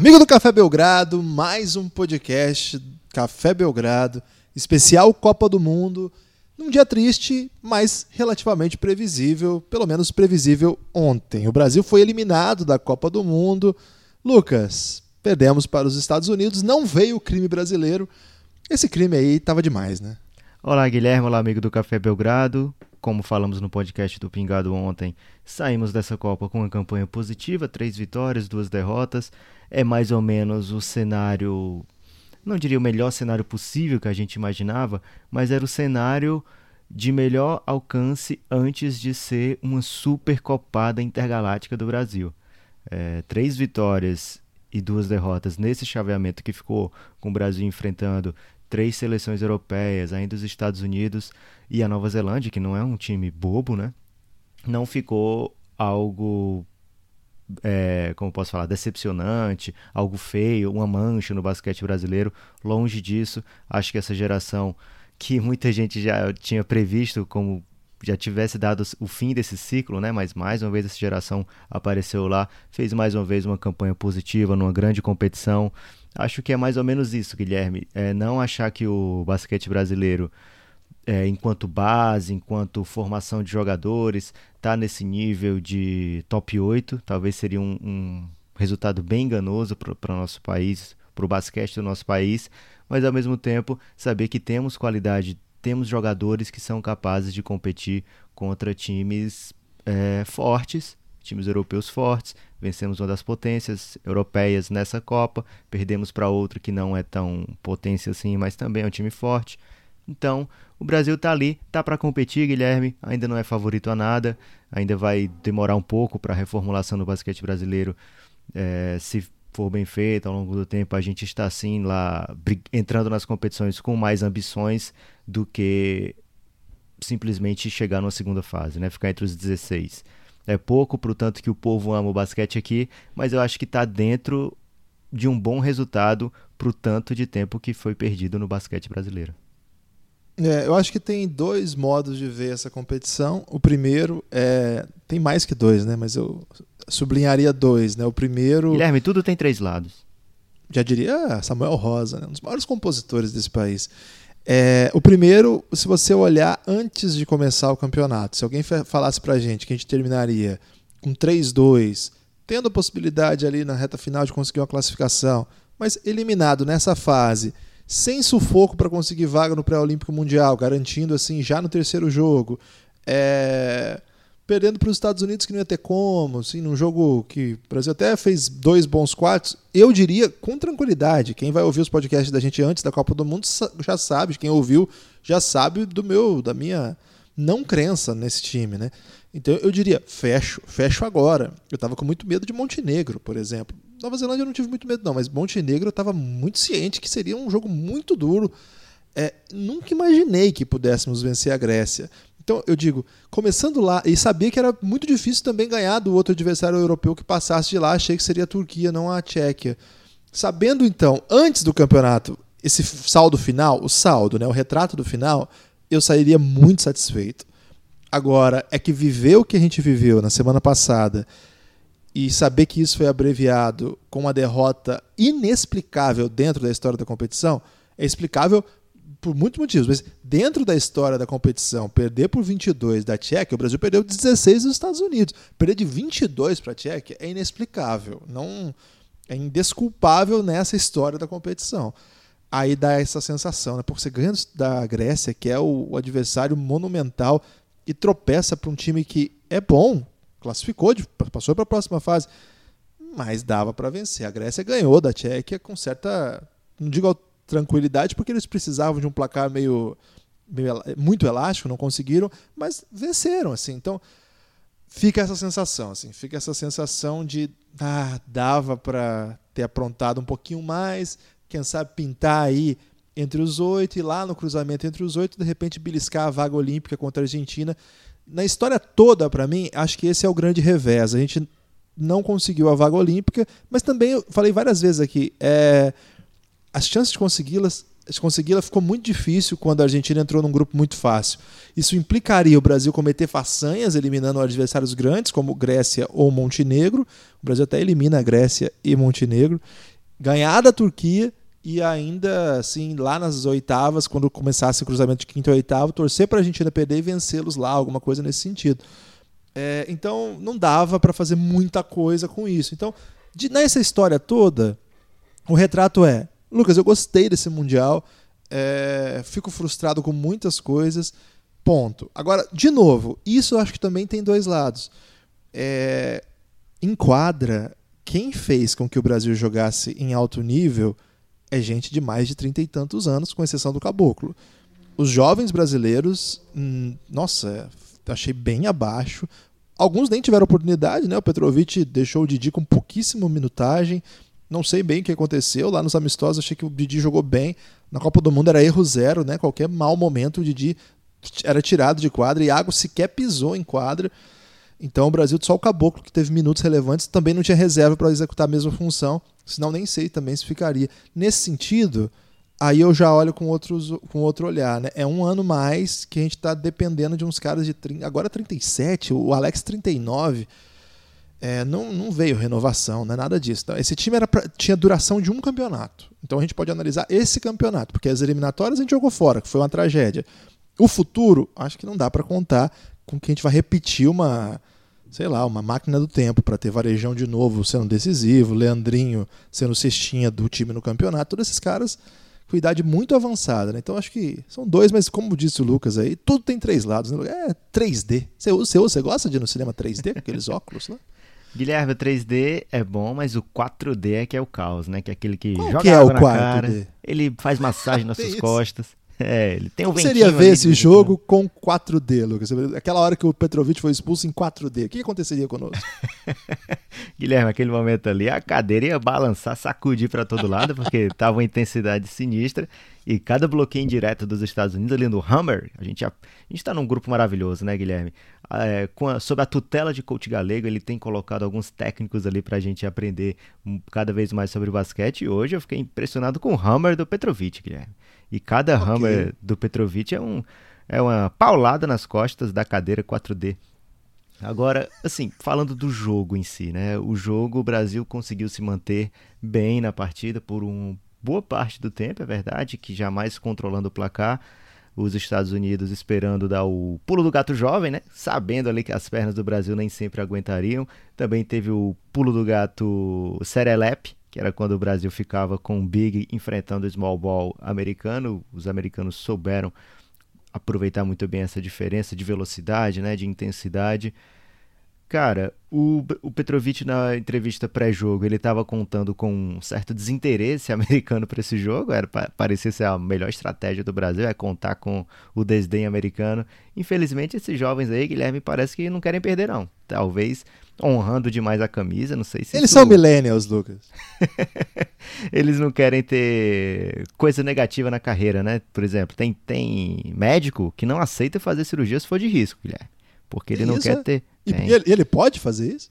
Amigo do Café Belgrado, mais um podcast Café Belgrado, especial Copa do Mundo, num dia triste, mas relativamente previsível, pelo menos previsível ontem. O Brasil foi eliminado da Copa do Mundo. Lucas, perdemos para os Estados Unidos, não veio o crime brasileiro. Esse crime aí tava demais, né? Olá, Guilherme, olá, amigo do Café Belgrado. Como falamos no podcast do Pingado ontem, saímos dessa Copa com uma campanha positiva, três vitórias, duas derrotas. É mais ou menos o cenário, não diria o melhor cenário possível que a gente imaginava, mas era o cenário de melhor alcance antes de ser uma super copada intergaláctica do Brasil. É, três vitórias e duas derrotas nesse chaveamento que ficou com o Brasil enfrentando três seleções europeias, ainda os Estados Unidos e a Nova Zelândia, que não é um time bobo, né? Não ficou algo, é, como posso falar, decepcionante, algo feio, uma mancha no basquete brasileiro. Longe disso, acho que essa geração que muita gente já tinha previsto como já tivesse dado o fim desse ciclo, né? Mas mais uma vez essa geração apareceu lá, fez mais uma vez uma campanha positiva numa grande competição. Acho que é mais ou menos isso, Guilherme. É não achar que o basquete brasileiro, é, enquanto base, enquanto formação de jogadores, está nesse nível de top 8. Talvez seria um, um resultado bem enganoso para o nosso país, para o basquete do nosso país. Mas ao mesmo tempo, saber que temos qualidade, temos jogadores que são capazes de competir contra times é, fortes times europeus fortes, vencemos uma das potências europeias nessa Copa, perdemos para outra que não é tão potência assim, mas também é um time forte. Então, o Brasil está ali, tá para competir, Guilherme, ainda não é favorito a nada, ainda vai demorar um pouco para a reformulação do basquete brasileiro é, se for bem feita ao longo do tempo, a gente está assim lá entrando nas competições com mais ambições do que simplesmente chegar numa segunda fase, né? Ficar entre os 16 é pouco para o tanto que o povo ama o basquete aqui, mas eu acho que está dentro de um bom resultado para o tanto de tempo que foi perdido no basquete brasileiro. É, eu acho que tem dois modos de ver essa competição. O primeiro é. Tem mais que dois, né? Mas eu sublinharia dois, né? O primeiro. Guilherme, tudo tem três lados. Já diria Samuel Rosa, né? um dos maiores compositores desse país. É, o primeiro, se você olhar antes de começar o campeonato, se alguém falasse pra gente que a gente terminaria com 3-2, tendo a possibilidade ali na reta final de conseguir uma classificação, mas eliminado nessa fase, sem sufoco para conseguir vaga no pré-olímpico mundial, garantindo assim já no terceiro jogo, é, perdendo para os Estados Unidos que não ia ter como, assim, num jogo que o Brasil até fez dois bons quartos, eu diria com tranquilidade. Quem vai ouvir os podcasts da gente antes da Copa do Mundo já sabe, quem ouviu já sabe do meu, da minha não crença nesse time, né? Então eu diria, fecho, fecho agora. Eu estava com muito medo de Montenegro, por exemplo. Nova Zelândia eu não tive muito medo não, mas Montenegro eu estava muito ciente que seria um jogo muito duro. É, nunca imaginei que pudéssemos vencer a Grécia. Então, eu digo, começando lá, e sabia que era muito difícil também ganhar do outro adversário europeu que passasse de lá, achei que seria a Turquia, não a Tchequia. Sabendo então, antes do campeonato, esse saldo final, o saldo, né, o retrato do final, eu sairia muito satisfeito. Agora, é que viver o que a gente viveu na semana passada e saber que isso foi abreviado com uma derrota inexplicável dentro da história da competição, é explicável por muitos motivos, mas dentro da história da competição, perder por 22 da Tchequia, o Brasil perdeu 16 dos Estados Unidos. Perder de 22 para a Tchequia é inexplicável, não é indesculpável nessa história da competição. Aí dá essa sensação, né? Porque você ganha da Grécia, que é o, o adversário monumental, e tropeça para um time que é bom, classificou, passou para a próxima fase, mas dava para vencer. A Grécia ganhou da Tchequia com certa, não digo tranquilidade, porque eles precisavam de um placar meio, meio muito elástico, não conseguiram, mas venceram, assim. Então, fica essa sensação, assim, fica essa sensação de ah, dava para ter aprontado um pouquinho mais, quem sabe pintar aí entre os oito e lá no cruzamento entre os oito, de repente beliscar a vaga olímpica contra a Argentina. Na história toda, para mim, acho que esse é o grande revés. A gente não conseguiu a vaga olímpica, mas também eu falei várias vezes aqui, é, as chances de consegui-las consegui-la ficou muito difícil quando a Argentina entrou num grupo muito fácil. Isso implicaria o Brasil cometer façanhas eliminando adversários grandes, como Grécia ou Montenegro. O Brasil até elimina a Grécia e Montenegro. Ganhar da Turquia e ainda assim, lá nas oitavas, quando começasse o cruzamento de quinto e oitavo, torcer para a Argentina perder e vencê-los lá, alguma coisa nesse sentido. É, então não dava para fazer muita coisa com isso. Então, de, nessa história toda, o retrato é Lucas, eu gostei desse Mundial, é, fico frustrado com muitas coisas, ponto. Agora, de novo, isso eu acho que também tem dois lados. É, enquadra quem fez com que o Brasil jogasse em alto nível é gente de mais de trinta e tantos anos, com exceção do Caboclo. Os jovens brasileiros, hum, nossa, achei bem abaixo. Alguns nem tiveram oportunidade, né? O Petrovic deixou o Didi com pouquíssima minutagem. Não sei bem o que aconteceu. Lá nos amistosos achei que o Didi jogou bem. Na Copa do Mundo era erro zero, né? Qualquer mau momento o Didi era tirado de quadra. e Iago sequer pisou em quadra. Então o Brasil só o Caboclo, que teve minutos relevantes, também não tinha reserva para executar a mesma função. Senão nem sei também se ficaria. Nesse sentido, aí eu já olho com, outros, com outro olhar. Né? É um ano mais que a gente está dependendo de uns caras de 30, agora 37, o Alex 39 é, não, não veio renovação, não é nada disso. Então, esse time era pra, tinha duração de um campeonato. Então a gente pode analisar esse campeonato, porque as eliminatórias a gente jogou fora, que foi uma tragédia. O futuro, acho que não dá para contar com que a gente vai repetir uma, sei lá, uma máquina do tempo para ter Varejão de novo sendo decisivo, Leandrinho sendo cestinha do time no campeonato, todos esses caras com idade muito avançada. Né? Então acho que são dois, mas como disse o Lucas aí, tudo tem três lados. Né? É 3D. Você, você, você gosta de ir no cinema 3D, com aqueles óculos lá? Guilherme, o 3D é bom, mas o 4D é que é o caos, né? Que é aquele que Qual joga que é água o na 4D? cara, ele faz massagem nas suas costas. É, ele tem um ventinho seria ver esse jogo com 4D, Lucas? Aquela hora que o Petrovic foi expulso em 4D, o que aconteceria conosco? Guilherme, aquele momento ali, a cadeira ia balançar, sacudir para todo lado, porque tava uma intensidade sinistra. E cada bloqueio indireto dos Estados Unidos ali no Hammer, a gente, a, a gente tá num grupo maravilhoso, né, Guilherme? É, com a, sob a tutela de coach galego, ele tem colocado alguns técnicos ali pra gente aprender cada vez mais sobre o basquete. E hoje eu fiquei impressionado com o Hammer do Petrovic, Guilherme. E cada Ok. Hammer do Petrovic é, um, é uma paulada nas costas da cadeira 4D. Agora, assim, falando do jogo em si, né? O jogo, o Brasil conseguiu se manter bem na partida por uma boa parte do tempo, é verdade, que jamais controlando o placar. Os Estados Unidos esperando dar o pulo do gato jovem, né? Sabendo ali que as pernas do Brasil nem sempre aguentariam. Também teve o pulo do gato Serelep, que era quando o Brasil ficava com o Big enfrentando o Small Ball americano. Os americanos souberam aproveitar muito bem essa diferença de velocidade, né, de intensidade. Cara, o, o Petrovic na entrevista pré-jogo, ele estava contando com um certo desinteresse americano para esse jogo, era pa- parecia ser a melhor estratégia do Brasil, é contar com o desdém americano. Infelizmente, esses jovens aí, Guilherme, parece que não querem perder não. Talvez honrando demais a camisa, não sei se Eles isso- são millennials, Lucas. eles não querem ter coisa negativa na carreira, né? Por exemplo, tem, tem médico que não aceita fazer cirurgia se for de risco, Guilherme. Porque ele não quer é? ter. E, ele, ele pode fazer isso?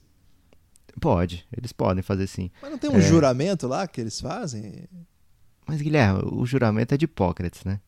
Pode, eles podem fazer sim. Mas não tem um É. juramento lá que eles fazem? Mas, Guilherme, o juramento é de Hipócrates, né?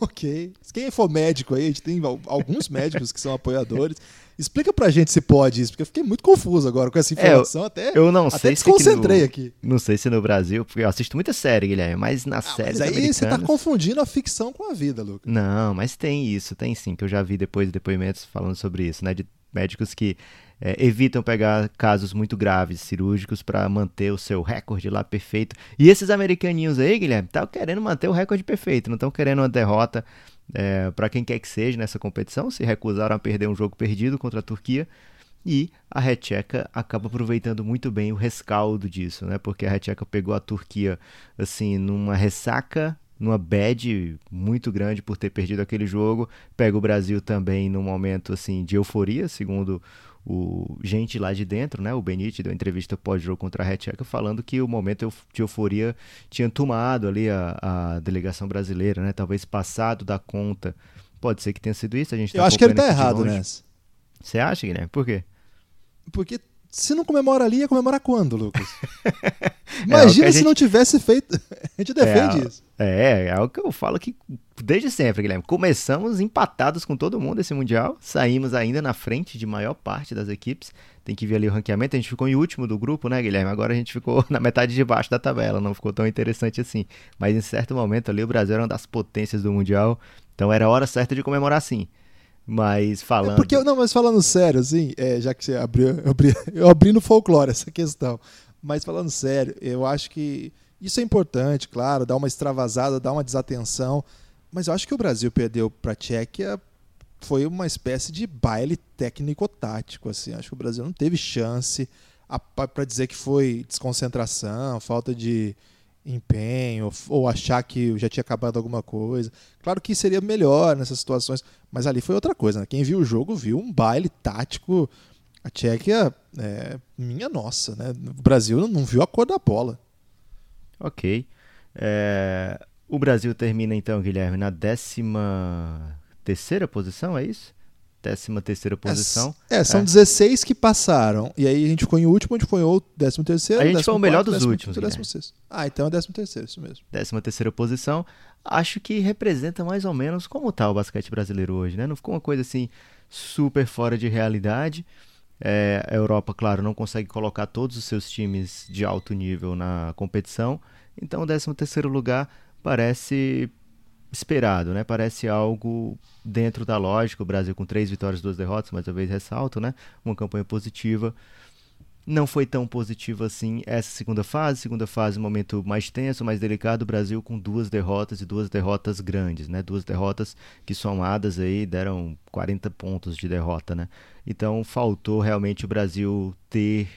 Ok. Quem for médico aí, a gente tem al- alguns médicos que são apoiadores. Explica pra gente se pode isso, porque eu fiquei muito confuso agora com essa informação. até Eu não até sei se aqui desconcentrei no, aqui. Não sei se no Brasil, porque eu assisto muita série, Guilherme, mas nas Ah, séries mas aí americanas... você tá confundindo a ficção com a vida, Lucas. Não, mas tem isso, tem sim, que eu já vi depois depoimentos falando sobre isso, né? De médicos que é, evitam pegar casos muito graves, cirúrgicos, para manter o seu recorde lá perfeito. E esses americaninhos aí, Guilherme, estão querendo manter o recorde perfeito, não estão querendo uma derrota é, para quem quer que seja nessa competição, se recusaram a perder um jogo perdido contra a Turquia. E a Recheca acaba aproveitando muito bem o rescaldo disso, né? Porque a Recheca pegou a Turquia assim numa ressaca, numa bad muito grande por ter perdido aquele jogo. Pega o Brasil também num momento assim de euforia, segundo o gente lá de dentro, né? O Benite deu entrevista pós-jogo contra a Recheca falando que o momento de euforia tinha tomado ali a, a delegação brasileira, né? Talvez passado da conta. Pode ser que tenha sido isso. A gente Eu tá acho que ele tá errado nessa. Você acha, Guilherme? Por quê? Porque se não comemora ali, ia comemorar quando, Lucas? Imagina é, se gente... não tivesse feito. A gente defende é, isso. É, é o que eu falo que desde sempre, Guilherme. Começamos empatados com todo mundo esse Mundial, saímos ainda na frente de maior parte das equipes. Tem que ver ali o ranqueamento. A gente ficou em último do grupo, né, Guilherme? Agora a gente ficou na metade de baixo da tabela, não ficou tão interessante assim. Mas em certo momento ali o Brasil era uma das potências do Mundial, então era a hora certa de comemorar sim. Mas falando. É porque, não, mas falando sério, assim, é, já que você abriu, eu abri, eu abri no folclore essa questão. Mas falando sério, eu acho que isso é importante, claro, dá uma extravasada, dá uma desatenção. Mas eu acho que o Brasil perdeu para a Tchequia foi uma espécie de baile técnico-tático. Assim. Acho que o Brasil não teve chance para dizer que foi desconcentração, falta de empenho, ou achar que já tinha acabado alguma coisa. Claro que seria melhor nessas situações, mas ali foi outra coisa. Né? Quem viu o jogo viu um baile tático. A Tchequia, é, minha nossa, né? o Brasil não viu a cor da bola. Ok. É, o Brasil termina então, Guilherme, na décima terceira posição, é isso? Décima terceira posição. É, é são é. 16 que passaram. E aí a gente ficou em último, a gente foi em décimo terceiro. A gente foi o melhor dos últimos. Décimo sexto. Ah, então é décimo terceiro, isso mesmo. Décima terceira posição. Acho que representa mais ou menos como está o basquete brasileiro hoje, né? Não ficou uma coisa assim super fora de realidade. É, a Europa, claro, não consegue colocar todos os seus times de alto nível na competição. Então, o 13 terceiro lugar parece esperado, né? Parece algo dentro da lógica. O Brasil com três vitórias, duas derrotas, mais uma vez ressalto, né? Uma campanha positiva. Não foi tão positiva assim essa segunda fase. Segunda fase, momento mais tenso, mais delicado. O Brasil com duas derrotas e duas derrotas grandes, né? Duas derrotas que somadas aí deram 40 pontos de derrota, né? Então faltou realmente o Brasil ter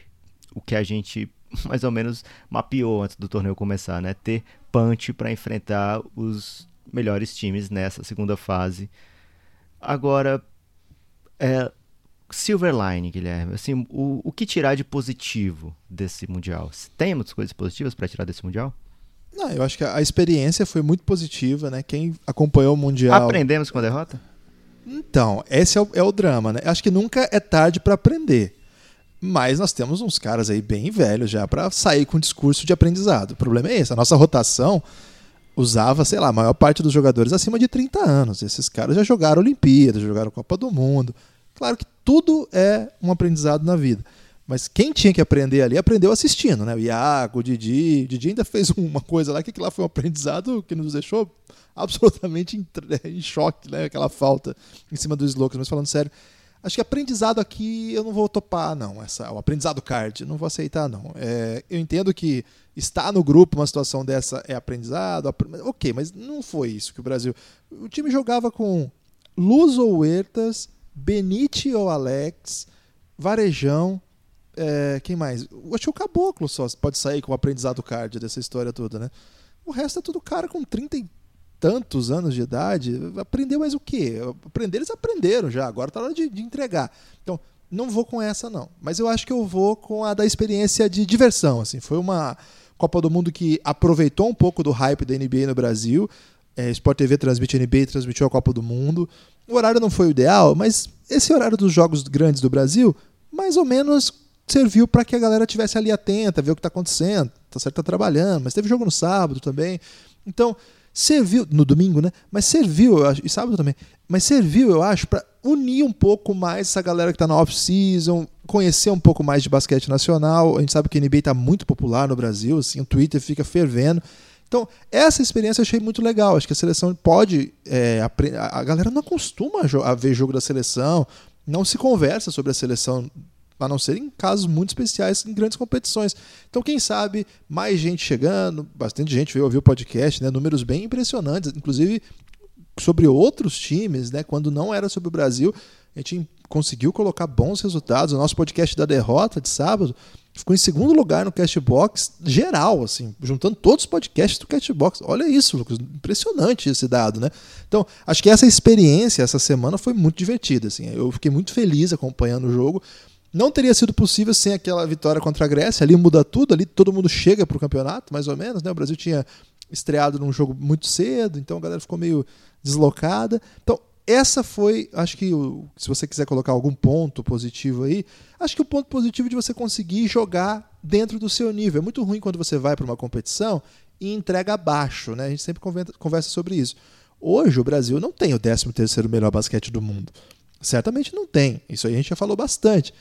o que a gente mais ou menos mapeou antes do torneio começar, né? Ter punch para enfrentar os melhores times nessa segunda fase. Agora, é, Silverline, Guilherme, assim, o, o que tirar de positivo desse Mundial? Temos coisas positivas para tirar desse Mundial? Não, eu acho que a experiência foi muito positiva, né? Quem acompanhou o Mundial. Aprendemos com a derrota? Então, esse é o, é o drama, né? Acho que nunca é tarde para aprender. Mas nós temos uns caras aí bem velhos já para sair com discurso de aprendizado. O problema é esse, a nossa rotação usava, sei lá, a maior parte dos jogadores acima de 30 anos. Esses caras já jogaram Olimpíadas, jogaram Copa do Mundo. Claro que tudo é um aprendizado na vida. Mas quem tinha que aprender ali aprendeu assistindo, né? O Iago, o Didi. O Didi ainda fez uma coisa lá que lá foi um aprendizado que nos deixou absolutamente em, choque, né? Aquela falta em cima dos Slocum. Mas falando sério, acho que aprendizado aqui eu não vou topar, não. Essa, o aprendizado card, não vou aceitar, não. É, eu entendo que estar no grupo uma situação dessa é aprendizado, ok, mas não foi isso que o Brasil. O time jogava com Luz ou Huertas, Benite ou Alex, Varejão. É, quem mais? Acho que o Caboclo só pode sair com o aprendizado card dessa história toda, né? O resto é tudo cara com 30 e tantos anos de idade. Aprendeu mais o quê? Aprender, eles aprenderam já, agora tá na hora de, de entregar. Então, não vou com essa, não. Mas eu acho que eu vou com a da experiência de diversão. Assim. Foi uma Copa do Mundo que aproveitou um pouco do hype da NBA no Brasil. É, Sport TV transmite a NBA transmitiu a Copa do Mundo. O horário não foi o ideal, mas esse horário dos jogos grandes do Brasil, mais ou menos serviu para que a galera tivesse ali atenta, ver o que está acontecendo. Tá certo, tá trabalhando, mas teve jogo no sábado também. Então, serviu no domingo, né? Mas serviu, eu acho, e sábado também. Mas serviu, eu acho, para unir um pouco mais essa galera que está na off-season, conhecer um pouco mais de basquete nacional. A gente sabe que a NBA está muito popular no Brasil, assim, o Twitter fica fervendo. Então, essa experiência eu achei muito legal. Acho que a seleção pode. É, a galera não acostuma a ver jogo da seleção, não se conversa sobre a seleção, a não ser em casos muito especiais, em grandes competições. Então, quem sabe, mais gente chegando, bastante gente veio ouvir o podcast, né, números bem impressionantes, inclusive sobre outros times, né, quando não era sobre o Brasil. A gente conseguiu colocar bons resultados. O nosso podcast da derrota de sábado ficou em segundo lugar no Castbox geral, assim, juntando todos os podcasts do Castbox. Olha isso, Lucas, impressionante esse dado, né? Então, acho que essa experiência essa semana foi muito divertida, assim. Eu fiquei muito feliz acompanhando o jogo. Não teria sido possível sem aquela vitória contra a Grécia. Ali muda tudo, ali todo mundo chega para o campeonato, mais ou menos, né? O Brasil tinha estreado num jogo muito cedo, então a galera ficou meio deslocada. Então, essa foi, acho que se você quiser colocar algum ponto positivo aí, acho que o ponto positivo de você conseguir jogar dentro do seu nível. É muito ruim quando você vai para uma competição e entrega abaixo, né? A gente sempre conversa sobre isso. Hoje o Brasil não tem o 13º melhor basquete do mundo. Certamente não tem. Isso aí a gente já falou bastante.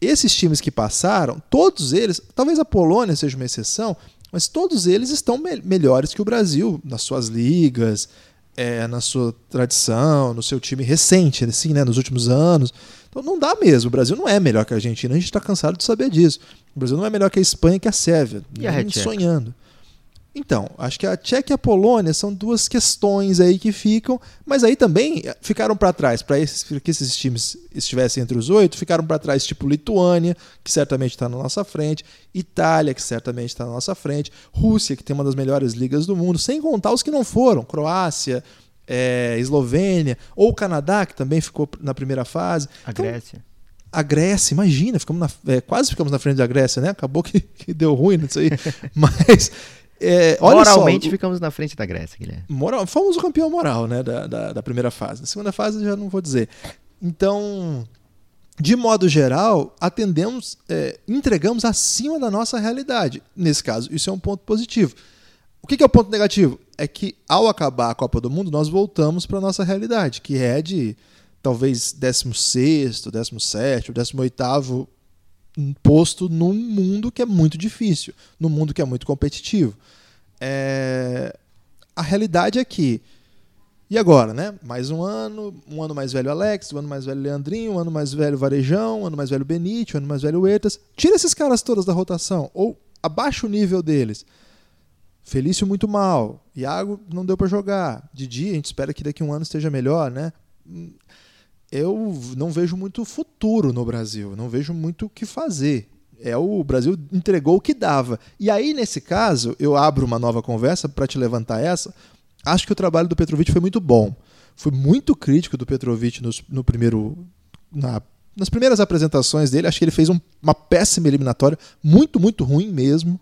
Esses times que passaram, todos eles, talvez a Polônia seja uma exceção, mas todos eles estão me melhores que o Brasil nas suas ligas, é, na sua tradição, no seu time recente, assim, né, nos últimos anos. Então não dá mesmo. O Brasil não é melhor que a Argentina, a gente está cansado de saber disso. O Brasil não é melhor que a Espanha que a Sérvia. E a sonhando. Então, acho que a Tchequia e a Polônia são duas questões aí que ficam, mas aí também ficaram para trás, para que esses times estivessem entre os oito, ficaram para trás tipo Lituânia, que certamente está na nossa frente, Itália, que certamente está na nossa frente, Rússia, que tem uma das melhores ligas do mundo, sem contar os que não foram, Croácia, é, Eslovênia, ou o Canadá, que também ficou na primeira fase. A então, Grécia. A Grécia, imagina, ficamos na, é, quase ficamos na frente da Grécia, né? Acabou que, que deu ruim nisso aí. Mas é, Moralmente só, ficamos na frente da Grécia, Guilherme. Moral, fomos o campeão moral né, da, da, da primeira fase. Na segunda fase já não vou dizer. Então, de modo geral, atendemos, é, entregamos acima da nossa realidade. Nesse caso, isso é um ponto positivo. O que é o ponto negativo? É que ao acabar a Copa do Mundo, nós voltamos para a nossa realidade, que é de talvez 16, 17, 18 posto num mundo que é muito difícil, num mundo que é muito competitivo. É... A realidade é que. E agora, né? Mais um ano, um ano mais velho Alex, um ano mais velho Leandrinho, um ano mais velho Varejão, um ano mais velho Benite, um ano mais velho Huertas. Tira esses caras todos da rotação, ou abaixa o nível deles. Felício muito mal. Iago não deu para jogar. Didi, a gente espera que daqui a um ano esteja melhor, né? Eu não vejo muito futuro no Brasil, não vejo muito o que fazer. É o Brasil entregou o que dava. E aí nesse caso, eu abro uma nova conversa para te levantar essa. Acho que o trabalho do Petrovic foi muito bom. Fui muito crítico do Petrovic no, no primeiro na, nas primeiras apresentações dele. Acho que ele fez um, uma péssima eliminatória, muito muito ruim mesmo.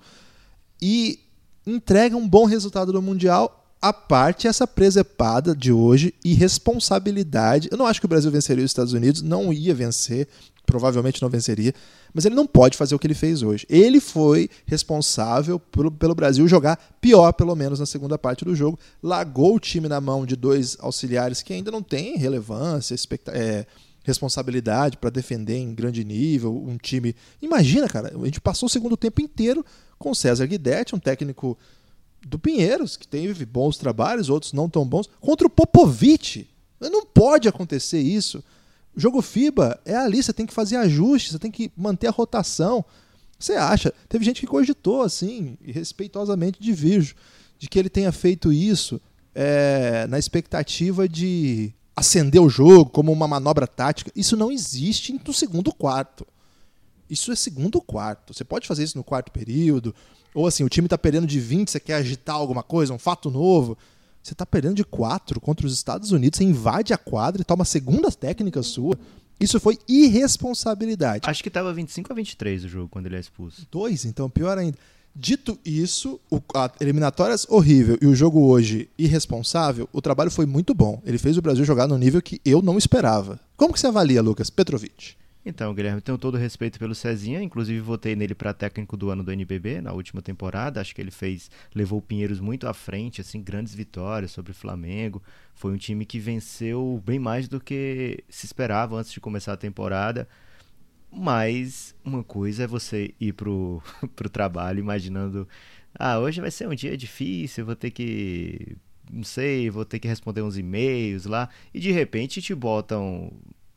E entrega um bom resultado no mundial a parte essa presepada de hoje e responsabilidade. Eu não acho que o Brasil venceria os Estados Unidos, não ia vencer, provavelmente não venceria, mas ele não pode fazer o que ele fez hoje. Ele foi responsável pelo, pelo Brasil jogar pior, pelo menos na segunda parte do jogo. Largou o time na mão de dois auxiliares que ainda não têm relevância, é, responsabilidade para defender em grande nível um time. Imagina, cara, a gente passou o segundo tempo inteiro com César Guidetti, um técnico do Pinheiros, que teve bons trabalhos, outros não tão bons, contra o Popovic. Não pode acontecer isso. O jogo FIBA é ali, você tem que fazer ajustes, você tem que manter a rotação. Você acha? Teve gente que cogitou, assim, respeitosamente de virgem, de que ele tenha feito isso é, na expectativa de acender o jogo como uma manobra tática. Isso não existe no segundo quarto. Isso é segundo quarto. Você pode fazer isso no quarto período, ou assim, o time está perdendo de 20, você quer agitar alguma coisa, um fato novo. Você está perdendo de 4 contra os Estados Unidos, você invade a quadra e toma a segunda técnica sua. Isso foi irresponsabilidade. Acho que estava 25 a 23 o jogo quando ele é expulso. Dois, então pior ainda. Dito isso, o, a eliminatórias horrível e o jogo hoje irresponsável, o trabalho foi muito bom. Ele fez o Brasil jogar no nível que eu não esperava. Como que você avalia, Lucas Petrovic? Então, Guilherme, tenho todo respeito pelo Cezinha, inclusive votei nele para técnico do ano do NBB na última temporada. Acho que ele fez, levou o Pinheiros muito à frente, assim, grandes vitórias sobre o Flamengo. Foi um time que venceu bem mais do que se esperava antes de começar a temporada. Mas uma coisa é você ir pro, pro trabalho imaginando, ah, hoje vai ser um dia difícil, vou ter que não sei, vou ter que responder uns e-mails lá, e de repente te botam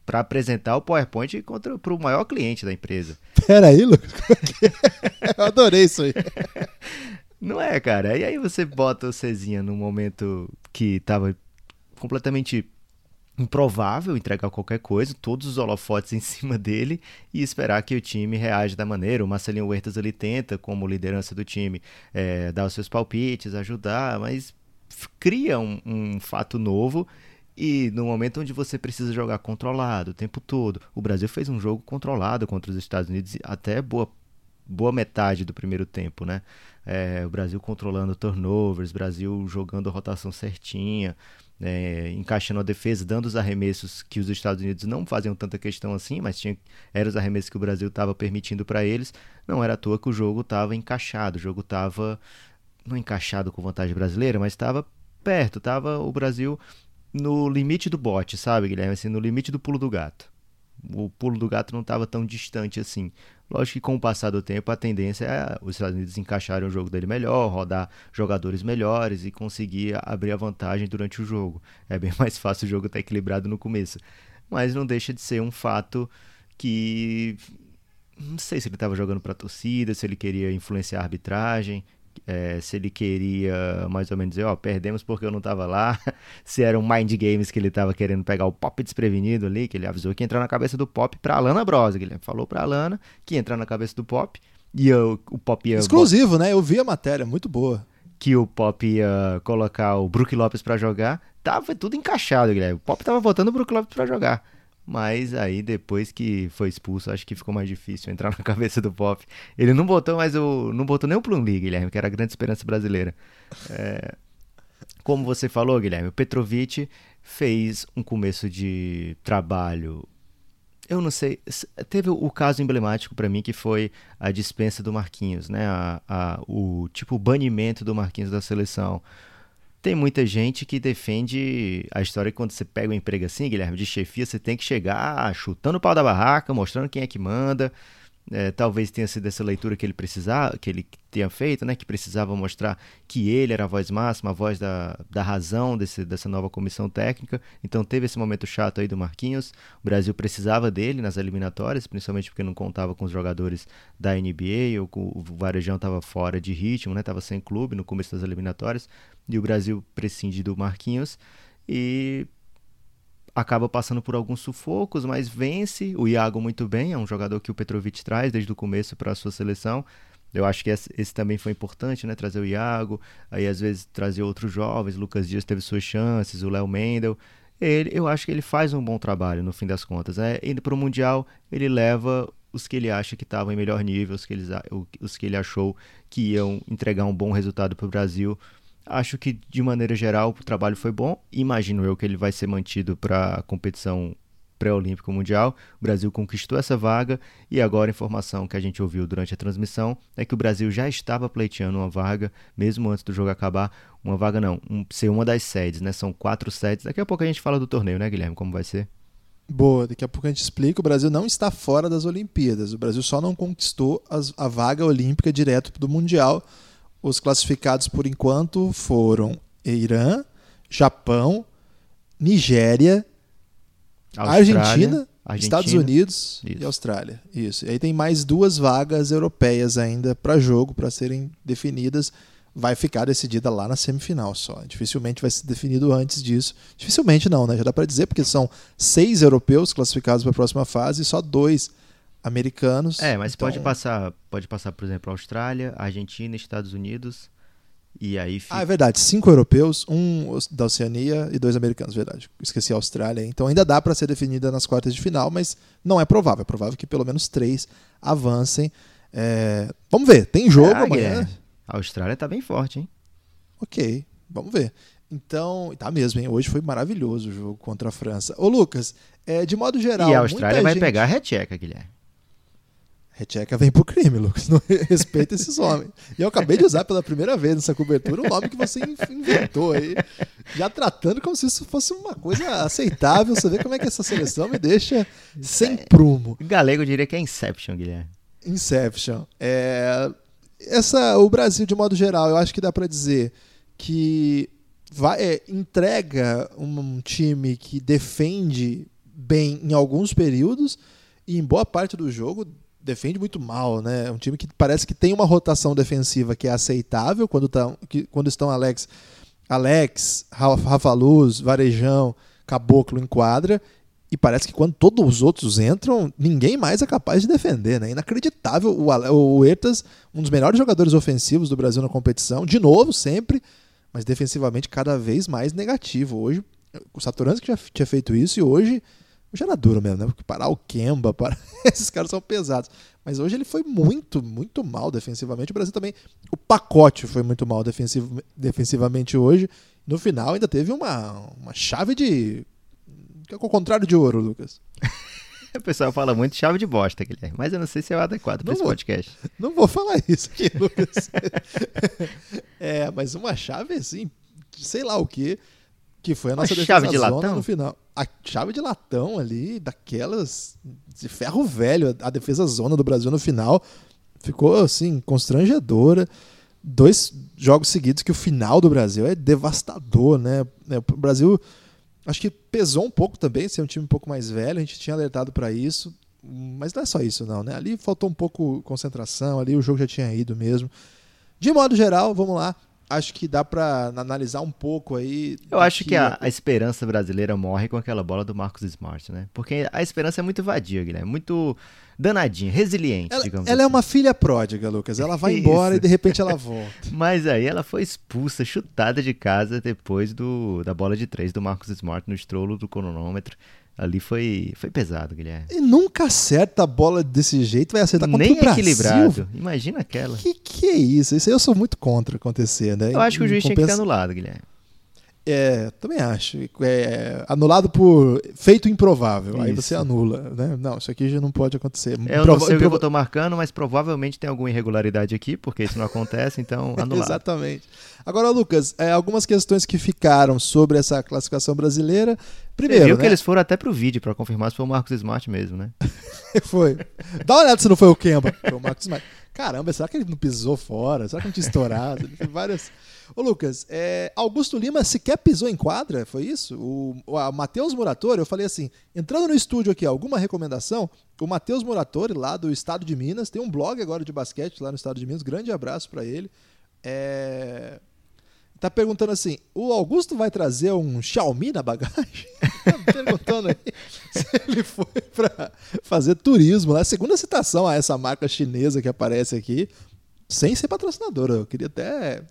para apresentar o PowerPoint contra para o maior cliente da empresa. Pera aí, Lucas. Eu adorei isso aí. Não é, cara. E aí você bota o Cezinha num momento que estava completamente improvável entregar qualquer coisa, todos os holofotes em cima dele e esperar que o time reaja da maneira. O Marcelinho Huertas ali tenta, como liderança do time, é, dar os seus palpites, ajudar, mas cria um, um fato novo e no momento onde você precisa jogar controlado o tempo todo, o Brasil fez um jogo controlado contra os Estados Unidos até boa boa metade do primeiro tempo, né? É, o Brasil controlando turnovers, Brasil jogando a rotação certinha, é, encaixando a defesa, dando os arremessos que os Estados Unidos não faziam tanta questão assim, mas tinha, eram os arremessos que o Brasil estava permitindo para eles. Não era à toa que o jogo estava encaixado, o jogo estava não encaixado com vantagem brasileira, mas estava perto, estava o Brasil no limite do bote, sabe, Guilherme? Assim, no limite do pulo do gato. O pulo do gato não estava tão distante assim. Lógico que com o passar do tempo a tendência é os Estados Unidos encaixarem o jogo dele melhor, rodar jogadores melhores e conseguir abrir a vantagem durante o jogo. É bem mais fácil o jogo estar equilibrado no começo. Mas não deixa de ser um fato que não sei se ele estava jogando para a torcida, se ele queria influenciar a arbitragem é, se ele queria mais ou menos dizer, ó, perdemos porque eu não estava lá, se eram mind games que ele estava querendo pegar o Pop desprevenido ali, que ele avisou que ia entrar na cabeça do Pop para Alana Brosa, que ele falou para Alana que ia entrar na cabeça do Pop e eu, o Pop ia... Exclusivo, né? Eu vi a matéria, muito boa. Que o Pop ia colocar o Brook Lopes para jogar, tava tudo encaixado, Guilherme. O Pop tava botando o Brook Lopes para jogar. Mas aí depois que foi expulso, acho que ficou mais difícil entrar na cabeça do Pop. Ele não botou mais o. não botou nem o Plum League, Guilherme, que era a grande esperança brasileira. É, como você falou, Guilherme, o Petrovic fez um começo de trabalho. Eu não sei. Teve o caso emblemático para mim que foi a dispensa do Marquinhos, né? A, a, o tipo o banimento do Marquinhos da seleção. Tem muita gente que defende a história que quando você pega um emprego assim, Guilherme, de chefia, você tem que chegar chutando o pau da barraca, mostrando quem é que manda. É, talvez tenha sido essa leitura que ele precisava, que ele tenha feito, né, que precisava mostrar que ele era a voz máxima, a voz da, da razão desse, dessa nova comissão técnica. Então teve esse momento chato aí do Marquinhos. O Brasil precisava dele nas eliminatórias, principalmente porque não contava com os jogadores da NBA, ou com, o Varejão estava fora de ritmo, né, estava sem clube no começo das eliminatórias, e o Brasil prescinde do Marquinhos. E acaba passando por alguns sufocos, mas vence o Iago muito bem, é um jogador que o Petrovic traz desde o começo para a sua seleção. Eu acho que esse, também foi importante, né? Trazer o Iago, aí às vezes trazer outros jovens. Lucas Dias teve suas chances, o Léo Mendel. Ele, eu acho que ele faz um bom trabalho no fim das contas. Né? Indo para o Mundial, ele leva os que ele acha que estavam em melhor nível, os que, ele, os que ele achou que iam entregar um bom resultado para o Brasil. Acho que, de maneira geral, o trabalho foi bom. Imagino eu que ele vai ser mantido para a competição pré-olímpico mundial. O Brasil conquistou essa vaga e agora a informação que a gente ouviu durante a transmissão é que o Brasil já estava pleiteando uma vaga, mesmo antes do jogo acabar. Uma vaga não, um, ser uma das sedes, né? São quatro sedes. Daqui a pouco a gente fala do torneio, né, Guilherme? Como vai ser? Boa, daqui a pouco a gente explica. O Brasil não está fora das Olimpíadas. O Brasil só não conquistou as, a vaga olímpica direto do Mundial os classificados por enquanto foram Irã, Japão, Nigéria, Argentina, Argentina, Estados Unidos Isso. e Austrália. Isso. E aí tem mais duas vagas europeias ainda para jogo, para serem definidas. Vai ficar decidida lá na semifinal só. Dificilmente vai ser definido antes disso. Dificilmente não, né? Já dá para dizer, porque são seis europeus classificados para a próxima fase e só dois americanos. É, mas então... pode passar, pode passar, por exemplo, Austrália, Argentina, Estados Unidos. E aí fica... Ah, é verdade. Cinco europeus, um da Oceania e dois americanos, verdade. Esqueci a Austrália. Então ainda dá para ser definida nas quartas de final, mas não é provável. É provável que pelo menos três avancem. É... Vamos ver. Tem jogo ah, amanhã. É. A Austrália tá bem forte, hein? Ok, vamos ver. Então, tá mesmo, hein? Hoje foi maravilhoso o jogo contra a França. Ô, Lucas, é, de modo geral. E a Austrália vai gente... pegar a recheca, Guilherme. Recheca vem pro crime, Lucas. Não respeita esses homens. E eu acabei de usar pela primeira vez nessa cobertura um nome que você inventou aí, já tratando como se isso fosse uma coisa aceitável. Você vê como é que essa seleção me deixa sem prumo. Galego diria que é Inception, Guilherme. Inception. É, essa, o Brasil, de modo geral, eu acho que dá para dizer que vai, é, entrega um time que defende bem em alguns períodos e em boa parte do jogo defende muito mal, né? É um time que parece que tem uma rotação defensiva que é aceitável quando, tá, que, quando estão Alex, Alex, Rafa Luz, Varejão, Caboclo em quadra. E parece que quando todos os outros entram, ninguém mais é capaz de defender, né? Inacreditável. O, o Ertas, um dos melhores jogadores ofensivos do Brasil na competição, de novo, sempre, mas defensivamente cada vez mais negativo. Hoje, o Satoransky já tinha feito isso e hoje Hoje era duro mesmo, né? Porque parar o Kemba, parar... esses caras são pesados. Mas hoje ele foi muito, muito mal defensivamente. O Brasil também, o pacote foi muito mal defensiv... defensivamente hoje. No final ainda teve uma, uma chave de. Que é o contrário de ouro, Lucas. o pessoal fala muito chave de bosta, Guilherme, mas eu não sei se é o adequado para esse podcast. Não vou falar isso aqui, Lucas. é, mas uma chave assim, sei lá o que que foi a nossa Uma chave de latão no final. A chave de latão ali, daquelas de ferro velho, a defesa zona do Brasil no final ficou assim constrangedora. Dois jogos seguidos que o final do Brasil é devastador, né? É, o Brasil acho que pesou um pouco também ser um time um pouco mais velho, a gente tinha alertado para isso, mas não é só isso não, né? Ali faltou um pouco concentração, ali o jogo já tinha ido mesmo. De modo geral, vamos lá, acho que dá para analisar um pouco aí. Eu acho que, a, a, esperança brasileira morre com aquela bola do Marcos Smart, né? Porque a esperança é muito vadia, Guilherme, muito danadinha, resiliente, ela, digamos ela é assim. é uma filha pródiga, Lucas. Ela vai embora e de repente ela volta. Mas aí ela foi expulsa, chutada de casa depois do, da bola de três do Marcos Smart no estrolo do cronômetro. Ali foi, foi pesado, Guilherme. E nunca acerta a bola desse jeito, vai acertar contra Nem o Brasil. equilibrado. Imagina aquela. Que que é isso? Isso aí eu sou muito contra acontecer, né? Eu acho que o juiz Compensa... tinha que ser anulado, Guilherme. É, também acho. É, anulado por feito improvável. Isso. Aí você anula, né? Não, isso aqui já não pode acontecer. É, eu não sei o que eu estou marcando, mas provavelmente tem alguma irregularidade aqui, porque isso não acontece, então anulado. Exatamente. Agora, Lucas, é, algumas questões que ficaram sobre essa classificação brasileira. Primeiro, você viu né? que eles foram até pro vídeo para confirmar se foi o Marcos Smart mesmo, né? foi. Dá uma olhada se não foi o Kemba, foi o Marcos Smart. Caramba, será que ele não pisou fora? Será que não tinha estourado? várias Ô Lucas, é, Augusto Lima sequer pisou em quadra, foi isso? O, o Matheus Muratori, eu falei assim, entrando no estúdio aqui, alguma recomendação? O Matheus Muratori, lá do estado de Minas, tem um blog agora de basquete lá no estado de Minas, grande abraço para ele. É, tá perguntando assim: o Augusto vai trazer um Xiaomi na bagagem? tá perguntando aí se ele foi para fazer turismo. A segunda citação a essa marca chinesa que aparece aqui, sem ser patrocinadora. Eu queria até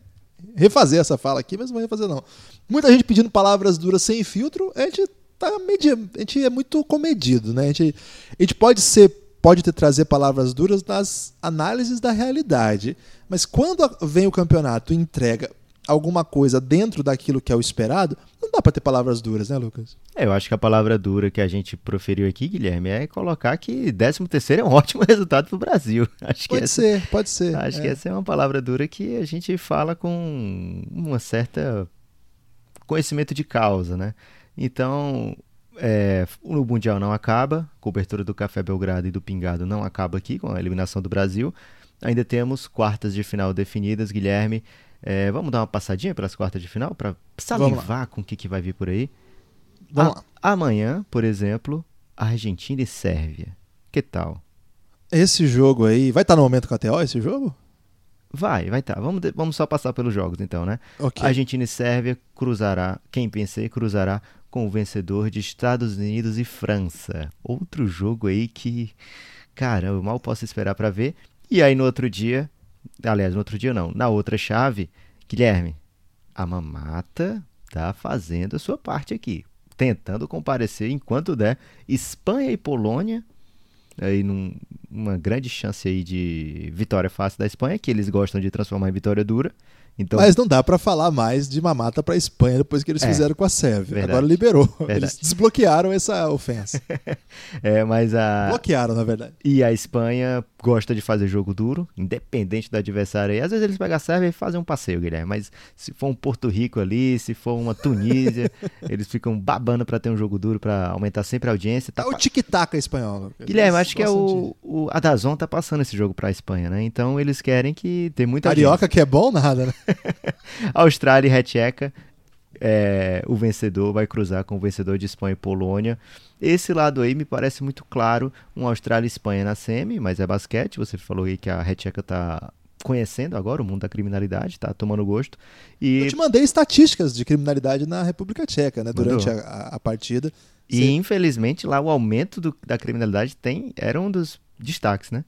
refazer essa fala aqui, mas não vou refazer não. Muita gente pedindo palavras duras sem filtro, a gente tá a gente é muito comedido, né? A gente, a gente pode ser pode ter trazer palavras duras nas análises da realidade, mas quando vem o campeonato e entrega alguma coisa dentro daquilo que é o esperado, não dá para ter palavras duras, né, Lucas? É, eu acho que a palavra dura que a gente proferiu aqui, Guilherme, é colocar que 13 terceiro é um ótimo resultado para o Brasil. Acho pode essa, ser, pode ser. Acho é. que essa é uma palavra dura que a gente fala com uma certa conhecimento de causa, né? Então, é, o Mundial não acaba, cobertura do Café Belgrado e do Pingado não acaba aqui com a eliminação do Brasil. Ainda temos quartas de final definidas, Guilherme. É, vamos dar uma passadinha pelas quartas de final para salivar com o que, que vai vir por aí? Vamos a, lá. Amanhã, por exemplo, Argentina e Sérvia. Que tal? Esse jogo aí, vai estar tá no momento KTO esse jogo? Vai, vai estar. Tá. Vamos, vamos só passar pelos jogos então, né? Okay. Argentina e Sérvia cruzará, quem pensei, cruzará com o vencedor de Estados Unidos e França. Outro jogo aí que, cara, eu mal posso esperar para ver. E aí no outro dia, Aliás, no outro dia não. Na outra chave, Guilherme, a mamata tá fazendo a sua parte aqui. Tentando comparecer enquanto der. Espanha e Polônia. Aí num, uma grande chance aí de vitória fácil da Espanha, que eles gostam de transformar em vitória dura. Então... Mas não dá para falar mais de mamata para Espanha depois que eles é, fizeram com a Sérvia. Agora liberou. Verdade. Eles desbloquearam essa ofensa. é, mas a bloquearam na verdade. E a Espanha gosta de fazer jogo duro, independente do adversário. Aí, às vezes eles pegam a Sérvia e fazem um passeio, Guilherme. Mas se for um Porto Rico ali, se for uma Tunísia, eles ficam babando para ter um jogo duro para aumentar sempre a audiência. Tá é o tic-tac espanhol. Guilherme, acho que é o, o a Dazon tá passando esse jogo para a Espanha, né? Então eles querem que tem muita Carioca que é bom nada, né? Austrália e Recheca. É, o vencedor vai cruzar com o vencedor de Espanha e Polônia. Esse lado aí me parece muito claro, um Austrália e Espanha na semi, mas é basquete. Você falou aí que a Recheca está conhecendo agora o mundo da criminalidade, está tomando gosto. E... Eu te mandei estatísticas de criminalidade na República Tcheca, né, durante a, a, partida. E Você... infelizmente lá o aumento do, da criminalidade tem era um dos destaques, né?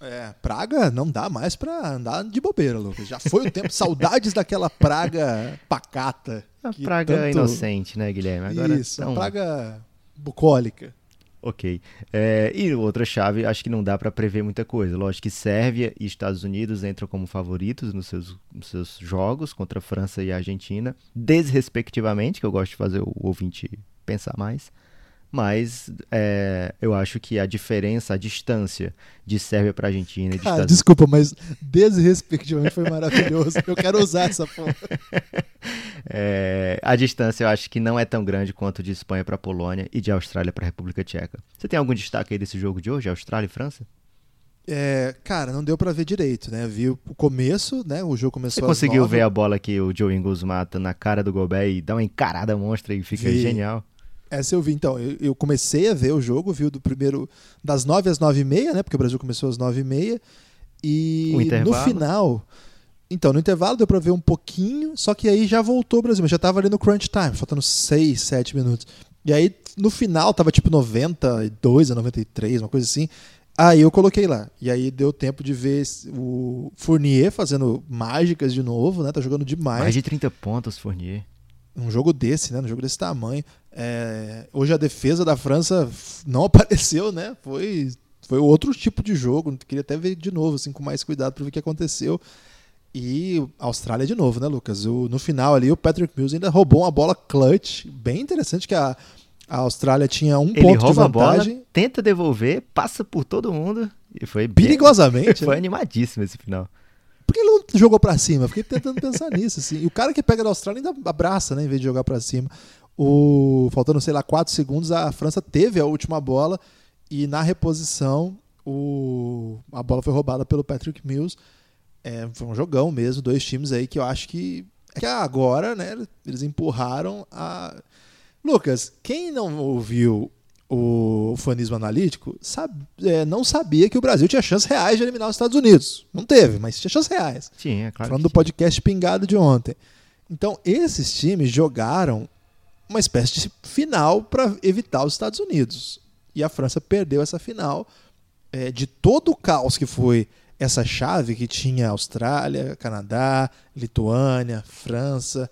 É, praga não dá mais pra andar de bobeira, Lucas. Já foi o tempo. Saudades daquela praga pacata. A praga tanto... inocente, né, Guilherme? Agora Isso, tão... a praga bucólica. Ok. É, e outra chave, acho que não dá para prever muita coisa. Lógico que Sérvia e Estados Unidos entram como favoritos nos seus, nos seus jogos contra França e Argentina, desrespectivamente, que eu gosto de fazer o ouvinte pensar mais mas é, eu acho que a diferença, a distância de Sérvia para Argentina. De ah, Estados... Desculpa, mas desrespectivamente foi maravilhoso. eu quero usar essa porra. É, a distância eu acho que não é tão grande quanto de Espanha para Polônia e de Austrália para República Tcheca. Você tem algum destaque aí desse jogo de hoje, Austrália e França? É, cara, não deu para ver direito, né? Vi o começo, né? O jogo começou Você conseguiu ver a bola que o Joe Ingles mata na cara do Gobert e dá uma encarada monstra e fica vi. genial? Essa eu vi, então. Eu, eu, comecei a ver o jogo, vi o do primeiro. Das 9 às 9 e meia, né? Porque o Brasil começou às 9 e meia. E no final. Então, no intervalo deu pra ver um pouquinho, só que aí já voltou o Brasil, mas já tava ali no crunch time, faltando 6, 7 minutos. E aí, no final, tava tipo 92 a 93, uma coisa assim. Aí eu coloquei lá. E aí deu tempo de ver o Fournier fazendo mágicas de novo, né? Tá jogando demais. Mais de 30 pontos, Fournier um jogo desse, né? Um jogo desse tamanho. É, hoje a defesa da França não apareceu, né? Foi, foi outro tipo de jogo. Queria até ver de novo, assim, com mais cuidado para ver o que aconteceu. E a Austrália de novo, né, Lucas? O, no final ali, o Patrick Mills ainda roubou uma bola clutch. Bem interessante que a, a Austrália tinha um Ele ponto de vantagem. Bola, tenta devolver, passa por todo mundo. E foi Perigosamente. foi né? animadíssimo esse final. Por que ele não jogou para cima? Fiquei tentando pensar nisso. Assim. E o cara que pega da Austrália ainda abraça, né? Em vez de jogar para cima. O... Faltando, sei lá, 4 segundos, a França teve a última bola. E na reposição, o... a bola foi roubada pelo Patrick Mills. É, foi um jogão mesmo, dois times aí que eu acho que, é que agora, né, eles empurraram a. Lucas, quem não ouviu o fanismo analítico, sabe, é, não sabia que o Brasil tinha chances reais de eliminar os Estados Unidos. Não teve, mas tinha chances reais. Tinha, claro. Falando do podcast Pingado de ontem. Então, esses times jogaram uma espécie de final para evitar os Estados Unidos. E a França perdeu essa final. É, de todo o caos que foi essa chave que tinha Austrália, Canadá, Lituânia, França.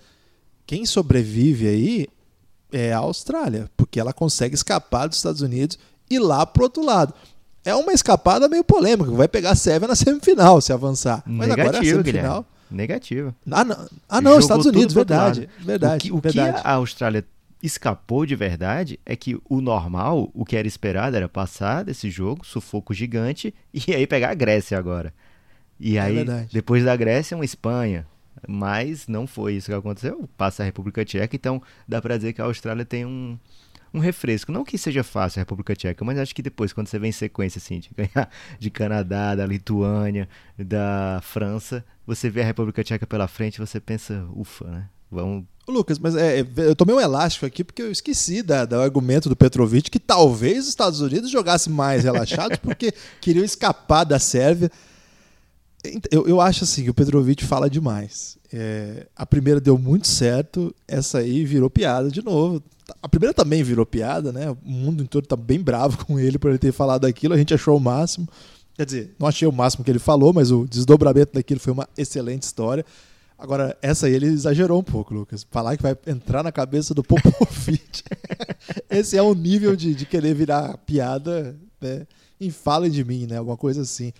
Quem sobrevive aí é a Austrália, porque ela consegue escapar dos Estados Unidos e lá pro outro lado. É uma escapada meio polêmica, vai pegar a Sérvia na semifinal se avançar. Mas Negativo, agora é a semifinal. Guilherme. Negativo. Ah, não, ah, não Estados Unidos, verdade. Verdade. O, que, o verdade. que a Austrália escapou de verdade é que o normal, o que era esperado, era passar desse jogo, sufoco gigante, e aí pegar a Grécia agora. E é aí, é depois da Grécia, uma Espanha, mas não foi isso que aconteceu. Passa a República Tcheca, então dá para dizer que a Austrália tem um, um refresco. Não que seja fácil a República Tcheca, mas acho que depois, quando você vem em sequência assim, de ganhar de Canadá, da Lituânia, da França, você vê a República Tcheca pela frente você pensa, ufa, né? Vamos. Lucas, mas é, é, eu tomei um elástico aqui porque eu esqueci da, do argumento do Petrovic que talvez os Estados Unidos jogasse mais relaxados porque queriam escapar da Sérvia. Eu, eu acho assim que o Petrovic fala demais. É, a primeira deu muito certo, essa aí virou piada de novo. A primeira também virou piada, né? O mundo todo tá bem bravo com ele por ele ter falado aquilo. A gente achou o máximo. Quer dizer, não achei o máximo que ele falou, mas o desdobramento daquilo foi uma excelente história. Agora, essa aí ele exagerou um pouco, Lucas. Falar que vai entrar na cabeça do Popovich. Esse é o nível de, de querer virar piada, né? Em fala de mim, né? Alguma coisa assim.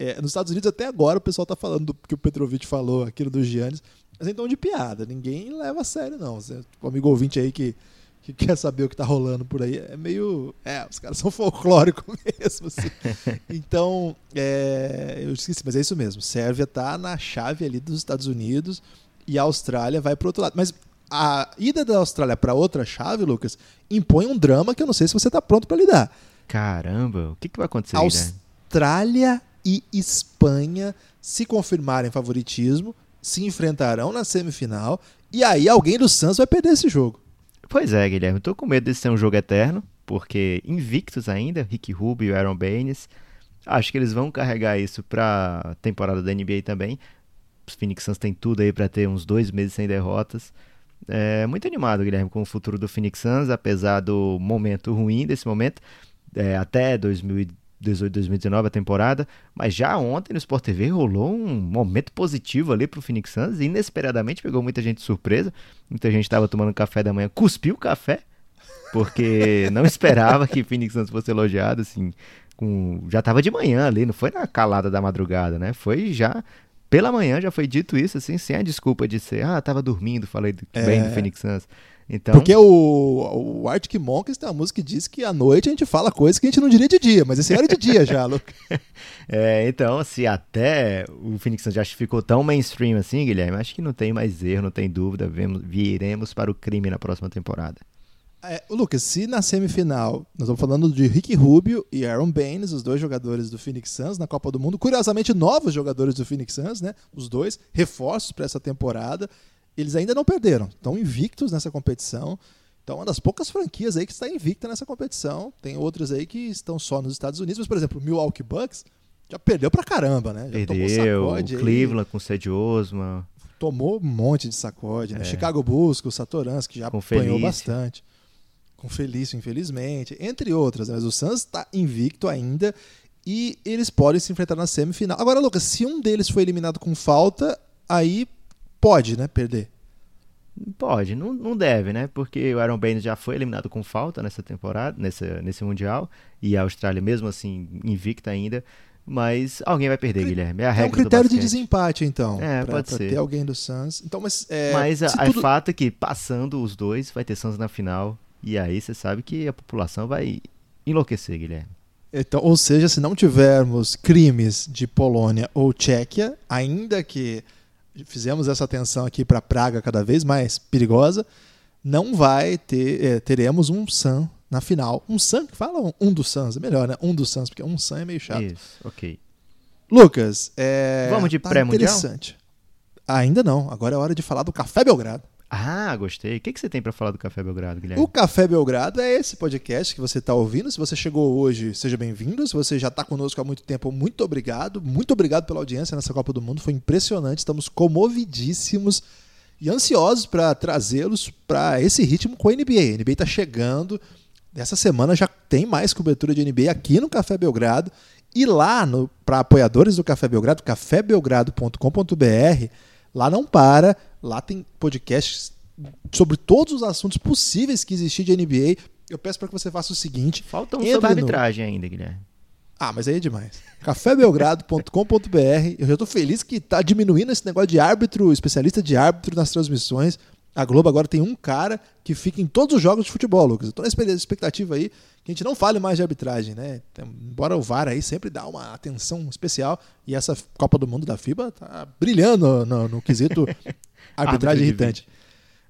É, nos Estados Unidos, até agora, o pessoal tá falando do que o Petrovic falou, aquilo do Giannis, mas então de piada. Ninguém leva a sério, não. Você, o amigo ouvinte aí que, que quer saber o que tá rolando por aí, é meio. É, os caras são folclóricos mesmo, assim. Então, é, eu esqueci, mas é isso mesmo. Sérvia tá na chave ali dos Estados Unidos e a Austrália vai pro outro lado. Mas a ida da Austrália para outra chave, Lucas, impõe um drama que eu não sei se você tá pronto para lidar. Caramba, o que, que vai acontecer? Austrália né? E Espanha, se confirmarem favoritismo, se enfrentarão na semifinal e aí alguém do Santos vai perder esse jogo. Pois é, Guilherme, tô com medo desse ser um jogo eterno, porque invictos ainda, Rick Rubio e Aaron Baines, acho que eles vão carregar isso pra temporada da NBA também. Os Phoenix Suns têm tudo aí para ter uns dois meses sem derrotas. É muito animado, Guilherme, com o futuro do Phoenix Suns, apesar do momento ruim desse momento. É, até 2018 18, 2019 a temporada, mas já ontem no Sport TV rolou um momento positivo ali pro Phoenix Suns, inesperadamente pegou muita gente de surpresa, muita gente estava tomando café da manhã, cuspiu o café, porque não esperava que Phoenix Suns fosse elogiado, assim, com... já tava de manhã ali, não foi na calada da madrugada, né? Foi já pela manhã já foi dito isso, assim, sem a desculpa de ser, ah, tava dormindo, falei do, é... bem do Phoenix Suns. Então... Porque o, o Arctic Monkeys tem uma música que diz que à noite a gente fala coisas que a gente não diria de dia, mas esse era de dia já, Luca. é, então, se até o Phoenix Suns já ficou tão mainstream assim, Guilherme, acho que não tem mais erro, não tem dúvida, vemos, viremos para o crime na próxima temporada. É, Lucas, se na semifinal nós estamos falando de Ricky Rubio e Aaron Baines, os dois jogadores do Phoenix Suns na Copa do Mundo, curiosamente novos jogadores do Phoenix Suns, né? Os dois reforços para essa temporada eles ainda não perderam, estão invictos nessa competição. Então, uma das poucas franquias aí que está invicta nessa competição. Tem outras aí que estão só nos Estados Unidos, mas, por exemplo, o Milwaukee Bucks já perdeu pra caramba, né? Já Perdeu, o Cleveland aí. com o Cedi Osman. Tomou um monte de sacode, né? É. Chicago Bulls com o Satoransky, que já com apanhou Felícia. bastante. Com Felício, infelizmente. Entre outras, né? mas o Suns está invicto ainda e eles podem se enfrentar na semifinal. Agora, Lucas, se um deles foi eliminado com falta, aí pode, né, perder. Pode, não, não deve, né? Porque o Aaron Baines já foi eliminado com falta nessa temporada, nesse, nesse Mundial, e a Austrália, mesmo assim, invicta ainda. Mas alguém vai perder, Guilherme. É, a regra é um critério de desempate, então. É, pra, pode pra ser. ter alguém do Suns. Então, mas é, mas a, tudo... a fato é que, passando os dois, vai ter Suns na final. E aí você sabe que a população vai enlouquecer, Guilherme. Então, ou seja, se não tivermos crimes de Polônia ou Tchequia, ainda que fizemos essa atenção aqui para Praga cada vez mais perigosa, não vai ter, é, teremos um Sun na final. Um Sun que fala um dos Suns, é melhor, né? Um dos Suns, porque um Sun é meio chato. Isso, ok. Lucas, é, vamos de tá pré-mundial? Interessante. Ainda não, agora é hora de falar do Café Belgrado. Ah, gostei. O que, que você tem para falar do Café Belgrado, Guilherme? O Café Belgrado é esse podcast que você está ouvindo. Se você chegou hoje, seja bem-vindo. Se você já está conosco há muito tempo, muito obrigado. Muito obrigado pela audiência nessa Copa do Mundo. Foi impressionante. Estamos comovidíssimos e ansiosos para trazê-los para esse ritmo com a NBA. A NBA está chegando. Essa semana já tem mais cobertura de NBA aqui no Café Belgrado. E lá, para apoiadores do Café Belgrado, cafébelgrado.com.br, lá não para Lá tem podcasts sobre todos os assuntos possíveis que existir de NBA. Eu peço para que você faça o seguinte: falta um sobre arbitragem no... ainda, Guilherme. Ah, mas aí é demais. cafébelgrado.com.br. Eu já estou feliz que está diminuindo esse negócio de árbitro, especialista de árbitro nas transmissões. A Globo agora tem um cara que fica em todos os jogos de futebol, Lucas. Eu tô na expectativa aí que a gente não fale mais de arbitragem, né? Embora o VAR aí sempre dá uma atenção especial e essa Copa do Mundo da FIBA tá brilhando no, no, no quesito Arbitragem irritante.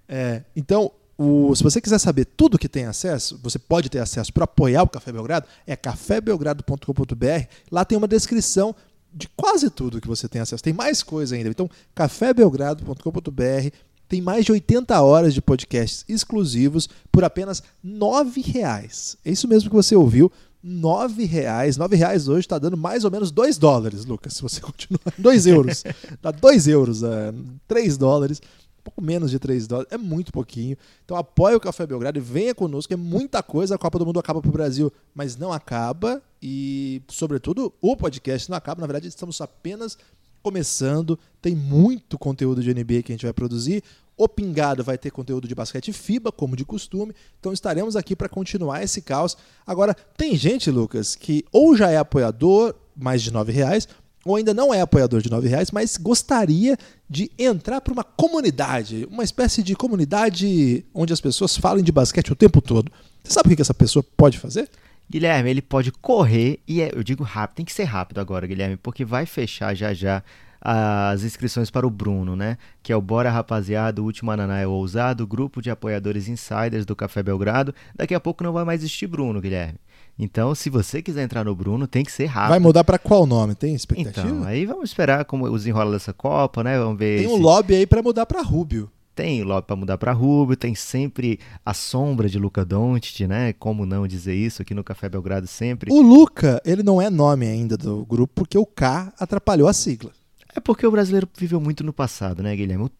É, então, o, se você quiser saber tudo que tem acesso, você pode ter acesso para apoiar o Café Belgrado, é cafébelgrado.com.br. Lá tem uma descrição de quase tudo que você tem acesso. Tem mais coisa ainda. Então, cafébelgrado.com.br tem mais de 80 horas de podcasts exclusivos por apenas R$ reais. É isso mesmo que você ouviu. R$ reais. R$ reais hoje está dando mais ou menos 2 dólares, Lucas, se você continuar. 2 euros. Dá 2 euros, é, 3 dólares. Pouco menos de 3 dólares. É muito pouquinho. Então apoie o Café Belgrado e venha conosco. É muita coisa. A Copa do Mundo acaba para o Brasil, mas não acaba. E, sobretudo, o podcast não acaba. Na verdade, estamos apenas começando. Tem muito conteúdo de NBA que a gente vai produzir. O Pingado vai ter conteúdo de basquete FIBA, como de costume. Então estaremos aqui para continuar esse caos. Agora, tem gente, Lucas, que ou já é apoiador, mais de R$ reais, ou ainda não é apoiador de R$ reais, mas gostaria de entrar para uma comunidade, uma espécie de comunidade onde as pessoas falem de basquete o tempo todo. Você sabe o que essa pessoa pode fazer? Guilherme, ele pode correr e é, eu digo rápido, tem que ser rápido agora, Guilherme, porque vai fechar já já as inscrições para o Bruno, né? Que é o Bora Rapaziada, o último Ananá é o Ousado, grupo de apoiadores insiders do Café Belgrado. Daqui a pouco não vai mais existir Bruno, Guilherme. Então, se você quiser entrar no Bruno, tem que ser rápido. Vai mudar para qual nome? Tem expectativa? Então, aí vamos esperar como os enrola dessa Copa, né? Vamos ver. Tem um lobby aí para mudar para Rubio. Tem lobby para mudar para Rubio, tem sempre a sombra de Luca Doncic, né? Como não dizer isso aqui no Café Belgrado sempre. O Luca, ele não é nome ainda do grupo porque o K atrapalhou a sigla. É porque o brasileiro viveu muito no passado, né, Guilherme? O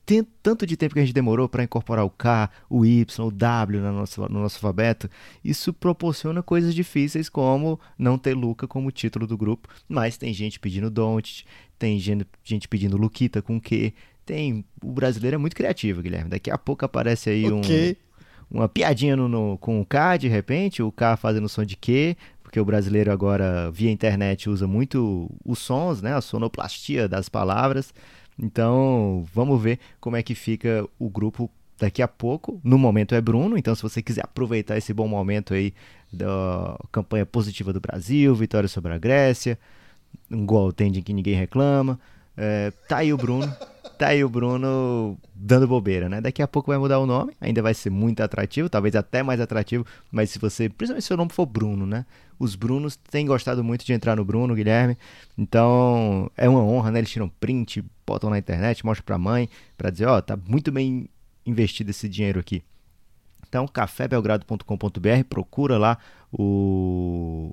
tanto de tempo que a gente demorou para incorporar o K, o Y, o W no nosso, no nosso alfabeto, isso proporciona coisas difíceis como não ter Luca como título do grupo, mas tem gente pedindo Don't, tem gente, gente pedindo Luquita com Q, tem... O brasileiro é muito criativo, Guilherme. Daqui a pouco aparece aí okay. uma piadinha no, no, com o K de repente, o K fazendo som de quê? Porque o brasileiro agora, via internet, usa muito os sons, né? A sonoplastia das palavras. Então, vamos ver como é que fica o grupo daqui a pouco. No momento é Bruno, então se você quiser aproveitar esse bom momento aí da campanha positiva do Brasil, vitória sobre a Grécia, um gol tende que ninguém reclama. É, tá aí o Bruno, tá aí o Bruno dando bobeira, né? Daqui a pouco vai mudar o nome, ainda vai ser muito atrativo, talvez até mais atrativo, mas se você, principalmente se seu nome for Bruno, né? Os Brunos têm gostado muito de entrar no Bruno, Guilherme, então é uma honra, né? Eles tiram print, botam na internet, mostram pra mãe, pra dizer, ó, oh, tá muito bem investido esse dinheiro aqui. Então, cafébelgrado.com.br, procura lá o,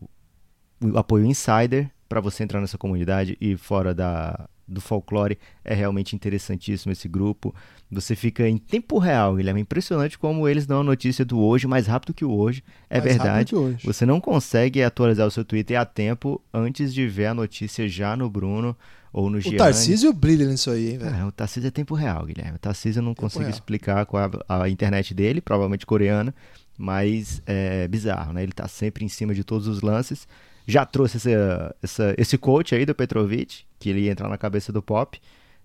o apoio Insider para você entrar nessa comunidade e fora da, do folclore. É realmente interessantíssimo esse grupo. Você fica em tempo real, Guilherme. É impressionante como eles dão a notícia do hoje mais rápido que o hoje. É mais verdade. Hoje. Você não consegue atualizar o seu Twitter a tempo antes de ver a notícia já no Bruno ou no O Tarcísio brilha nisso aí, hein, velho? É, o Tarcísio é tempo real, Guilherme. O Tarcísio eu não tempo consigo real. explicar com a, a, internet dele, provavelmente coreana, mas é bizarro, né? Ele tá sempre em cima de todos os lances. Já trouxe essa, essa, esse coach aí do Petrovic, que ele ia entrar na cabeça do Pop.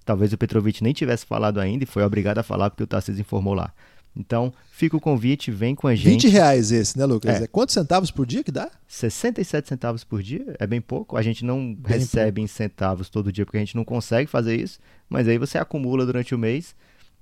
Talvez o Petrovic nem tivesse falado ainda e foi obrigado a falar porque o Tarcísio informou lá. Então, fica o convite, vem com a gente. 20 reais esse, né, Lucas? É. é quantos centavos por dia que dá? 67 centavos por dia, é bem pouco. A gente não bem recebe pouco. em centavos todo dia porque a gente não consegue fazer isso, mas aí você acumula durante o mês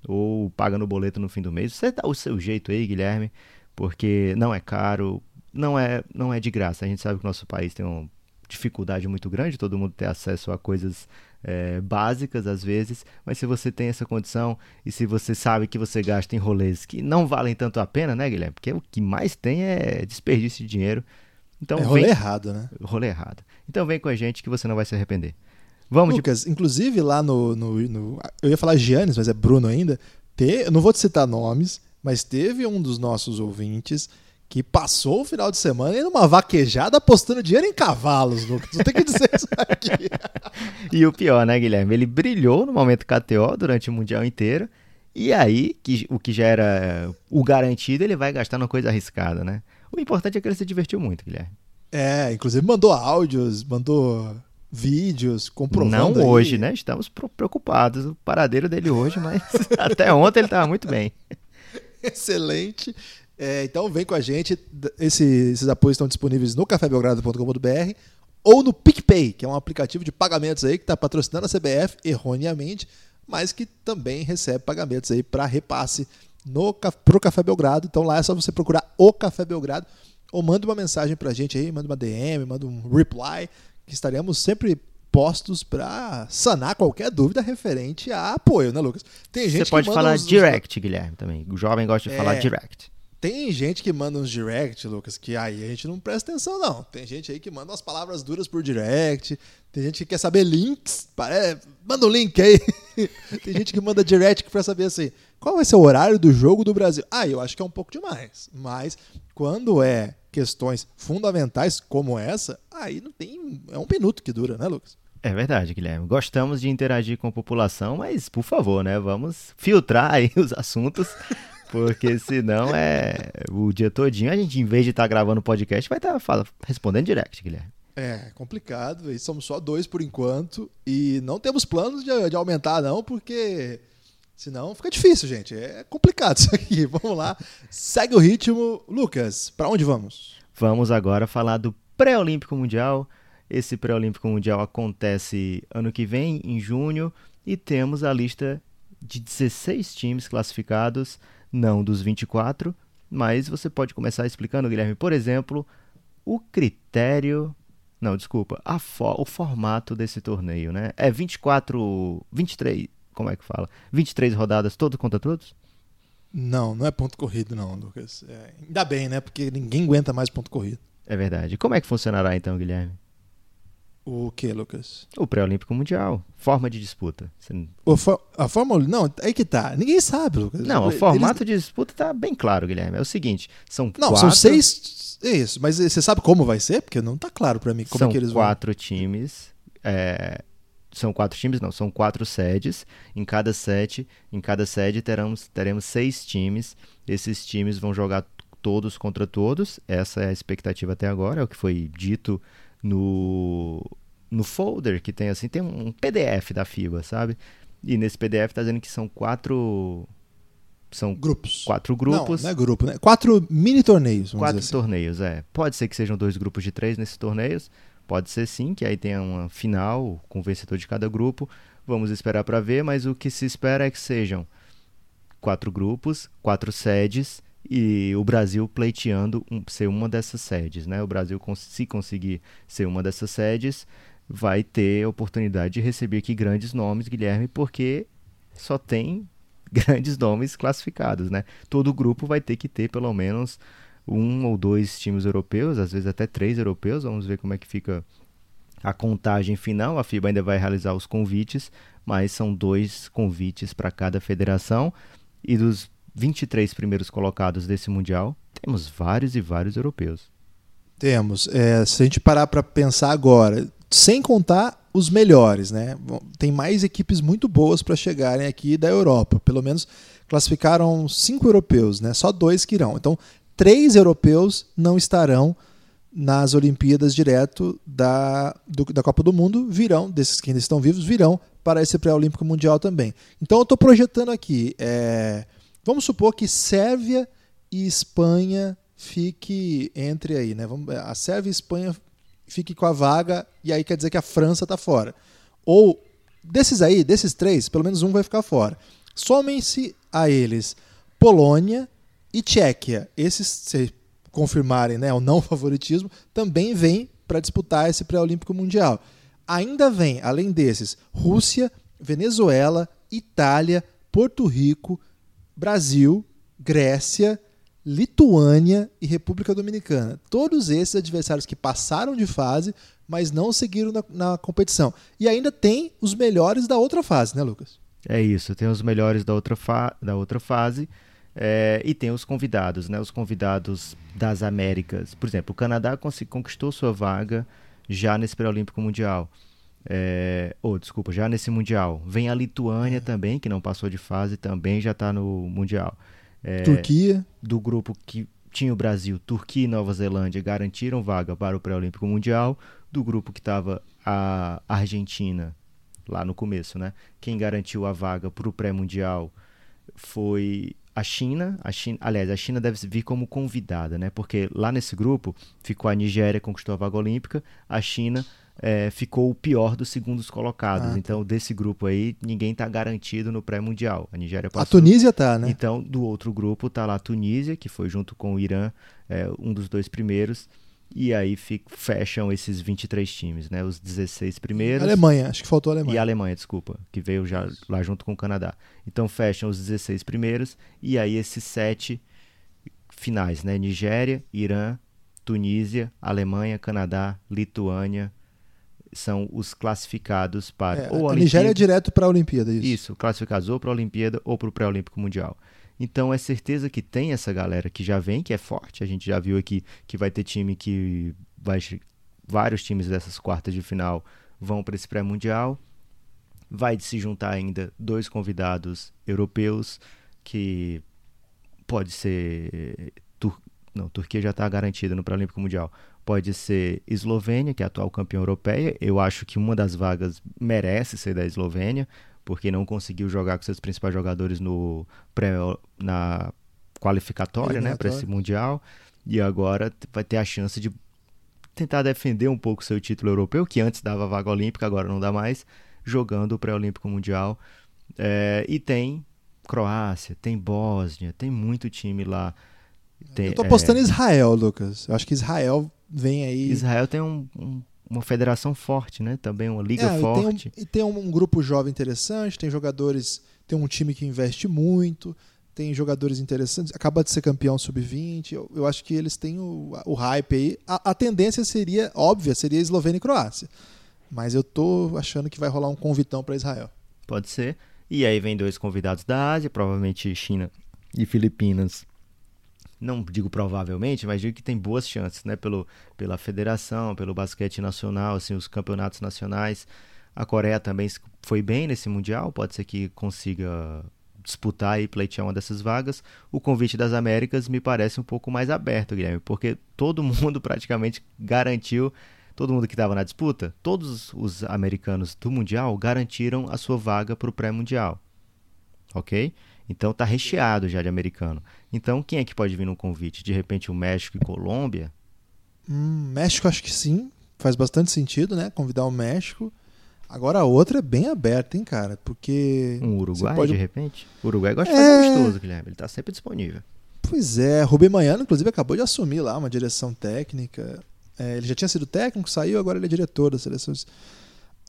ou paga no boleto no fim do mês. Você dá o seu jeito aí, Guilherme, porque não é caro, não é, não é de graça. A gente sabe que o nosso país tem uma dificuldade muito grande, todo mundo ter acesso a coisas é, básicas às vezes, mas se você tem essa condição e se você sabe que você gasta em rolês que não valem tanto a pena, né, Guilherme? Porque o que mais tem é desperdício de dinheiro. Então, é rolê vem... errado, né? Rolê errado. Então vem com a gente que você não vai se arrepender. Vamos Lucas, de... inclusive lá no, no, no, Eu ia falar Giannis, mas é Bruno ainda. Te... Eu não vou te citar nomes, mas teve um dos nossos ouvintes que passou o final de semana em uma vaquejada apostando dinheiro em cavalos, Lucas. Não tem que dizer isso aqui. e o pior, né, Guilherme? Ele brilhou no momento KTO durante o Mundial inteiro. E aí, que, o que já era o garantido, ele vai gastar numa coisa arriscada, né? O importante é que ele se divertiu muito, Guilherme. É, inclusive mandou áudios, mandou vídeos comprovando. Não aí. hoje, né? Estamos preocupados. O paradeiro dele hoje, mas até ontem ele estava muito bem. Excelente. É, então vem com a gente. Esse, esses apoios estão disponíveis no cafébelgrado.com.br ou no PicPay, que é um aplicativo de pagamentos aí que está patrocinando a CBF erroneamente, mas que também recebe pagamentos aí para repasse no pro Café Belgrado. Então lá é só você procurar o Café Belgrado ou manda uma mensagem para a gente aí, manda uma DM, manda um reply, que estaremos sempre postos para sanar qualquer dúvida referente a apoio, né, Lucas? Tem gente Você pode falar direct, Guilherme, também. O jovem gosta de é... falar direct. Tem gente que manda uns direct, Lucas, que aí a gente não presta atenção, não. Tem gente aí que manda umas palavras duras por direct. Tem gente que quer saber links. Manda um link aí. tem gente que manda direct pra saber assim: qual vai ser o horário do jogo do Brasil? Ah, eu acho que é um pouco demais. Mas quando é questões fundamentais como essa, aí não tem. É um minuto que dura, né, Lucas? É verdade, Guilherme. Gostamos de interagir com a população, mas por favor, né? Vamos filtrar aí os assuntos porque senão é o dia todinho a gente, em vez de estar tá gravando podcast, vai estar tá respondendo direct, Guilherme. É, complicado. E somos só dois por enquanto. E não temos planos de, de aumentar, não, porque senão fica difícil, gente. É complicado isso aqui. Vamos lá. Segue o ritmo. Lucas, para onde vamos? Vamos agora falar do Pré-Olímpico Mundial. Esse Pré-Olímpico Mundial acontece ano que vem, em junho, e temos a lista de 16 times classificados não dos 24, mas você pode começar explicando, Guilherme, por exemplo, o critério. Não, desculpa, fo o formato desse torneio, né? É 24. 23. Como é que fala? 23 rodadas, todos contra todos? Não, não é ponto corrido, não, Lucas. É, ainda bem, né? Porque ninguém aguenta mais ponto corrido. É verdade. Como é que funcionará então, Guilherme? O que, Lucas? O pré-olímpico mundial. Forma de disputa. For, a Fórmula. Não, aí que tá. Ninguém sabe, Lucas. Não, o formato Eles... de disputa tá bem claro, Guilherme. É o seguinte: são Não, quatro... são seis. É isso, mas você sabe como vai ser? Porque não tá claro para mim como são é que eles vão. quatro times. É... são quatro times, não, são quatro sedes. Em cada sete, em cada sede teremos, teremos seis times. Esses times vão jogar todos contra todos. Essa é a expectativa até agora, é o que foi dito no, no folder que tem assim, tem um PDF da FIBA, sabe? E nesse PDF tá dizendo que são quatro são grupos. Quatro grupos. Não, não é grupo, né? Quatro mini torneios. Quatro assim. torneios, é. Pode ser que sejam dois grupos de três nesses torneios. Pode ser sim, que aí tenha uma final com o vencedor de cada grupo. Vamos esperar para ver, mas o que se espera é que sejam quatro grupos, quatro sedes e o Brasil pleiteando um, ser uma dessas sedes, né? O Brasil se conseguir ser uma dessas sedes, vai ter oportunidade de receber aqui grandes nomes, Guilherme, porque só tem grandes nomes classificados, né? Todo grupo vai ter que ter pelo menos um ou dois times europeus, às vezes até três europeus. Vamos ver como é que fica a contagem final. A FIBA ainda vai realizar os convites, mas são dois convites para cada federação. E dos 23 primeiros colocados desse Mundial, temos vários e vários europeus. Temos. É, se a gente parar para pensar agora, sem contar os melhores, né? Tem mais equipes muito boas para chegarem aqui da Europa. Pelo menos classificaram cinco europeus, né? Só dois que irão. Então, três europeus não estarão nas Olimpíadas direto da, do, da Copa do Mundo, virão, desses que ainda estão vivos, virão para esse pré-olímpico mundial também. Então eu estou projetando aqui, é, vamos supor que Sérvia e Espanha fique entre aí, né? Vamos, a Sérvia e Espanha fique com a vaga e aí quer dizer que a França está fora. Ou desses aí, desses três, pelo menos um vai ficar fora. Somem-se a eles Polônia, e Tchequia, esses, se confirmarem né, o não favoritismo, também vem para disputar esse pré-olímpico mundial. Ainda vem, além desses, Rússia, Venezuela, Itália, Porto Rico, Brasil, Grécia, Lituânia e República Dominicana. Todos esses adversários que passaram de fase, mas não seguiram na, na competição. E ainda tem os melhores da outra fase, né, Lucas? É isso, tem os melhores da outra, fa da outra fase. É, e tem os convidados, né? Os convidados das Américas. Por exemplo, o Canadá conquistou sua vaga já nesse pré-olímpico mundial. É, ou, oh, desculpa, já nesse mundial. Vem a Lituânia também, que não passou de fase, também já está no mundial. É, Turquia. Do grupo que tinha o Brasil, Turquia e Nova Zelândia garantiram vaga para o pré-olímpico mundial. Do grupo que estava a Argentina, lá no começo, né? Quem garantiu a vaga para o pré-mundial foi a China, a China, aliás, a China deve vir como convidada, né? Porque lá nesse grupo ficou a Nigéria conquistou a vaga olímpica, a China é, ficou o pior dos segundos colocados. Ah, então, desse grupo aí, ninguém está garantido no pré-mundial. A Nigéria passou. A Tunísia tá, né? Então, do outro grupo tá lá a Tunísia, que foi junto com o Irã, é, um dos dois primeiros. E aí fecham esses 23 times, né? Os 16 primeiros. Alemanha, acho que faltou a Alemanha. E a Alemanha, desculpa, que veio já lá junto com o Canadá. Então fecham os 16 primeiros e aí esses sete finais, né? Nigéria, Irã, Tunísia, Alemanha, Canadá, Lituânia são os classificados para é, ou a, a Nigéria é direto para a Olimpíada, isso. Isso, classificados ou para a Olimpíada ou para o pré-olímpico mundial. Então é certeza que tem essa galera que já vem, que é forte. A gente já viu aqui que vai ter time que vai vários times dessas quartas de final vão para esse pré-mundial. Vai se juntar ainda dois convidados europeus que pode ser Tur... não, Turquia já está garantida no pré-olímpico mundial. Pode ser Eslovênia, que é a atual campeã europeia. Eu acho que uma das vagas merece ser da Eslovênia porque não conseguiu jogar com seus principais jogadores no pré, na qualificatória, né, para esse mundial, e agora vai ter a chance de tentar defender um pouco seu título europeu, que antes dava vaga olímpica, agora não dá mais, jogando o pré-olímpico mundial. É, e tem Croácia, tem Bósnia, tem muito time lá. Tem, Eu tô apostando é... em Israel, Lucas. Eu acho que Israel vem aí. Israel tem um, um uma federação forte, né? Também uma liga é, forte. E tem, um, e tem um grupo jovem interessante, tem jogadores, tem um time que investe muito, tem jogadores interessantes, acaba de ser campeão sub-20. Eu, eu, acho que eles têm o, o hype aí. A, a, tendência seria, óbvia, seria Eslovênia e Croácia. Mas eu tô achando que vai rolar um convitão para Israel. Pode ser. E aí vem dois convidados da Ásia, provavelmente China e Filipinas não digo provavelmente, mas digo que tem boas chances, né? Pelo, pela federação, pelo basquete nacional, assim, os campeonatos nacionais. A Coreia também foi bem nesse Mundial, pode ser que consiga disputar e pleitear uma dessas vagas. O convite das Américas me parece um pouco mais aberto, Guilherme, porque todo mundo praticamente garantiu, todo mundo que estava na disputa, todos os americanos do Mundial garantiram a sua vaga para o pré-mundial. Ok? Então tá recheado já de americano. Então quem é que pode vir no convite? De repente o México e Colômbia? Hum, México acho que sim. Faz bastante sentido, né? Convidar o México. Agora a outra é bem aberta, hein, cara? Porque. Um Uruguai, pode... de repente? O Uruguai gosta de fazer é... amistoso, Guilherme. Ele tá sempre disponível. Pois é, Rubem Manhano, inclusive, acabou de assumir lá uma direção técnica. É, ele já tinha sido técnico, saiu, agora ele é diretor das seleções.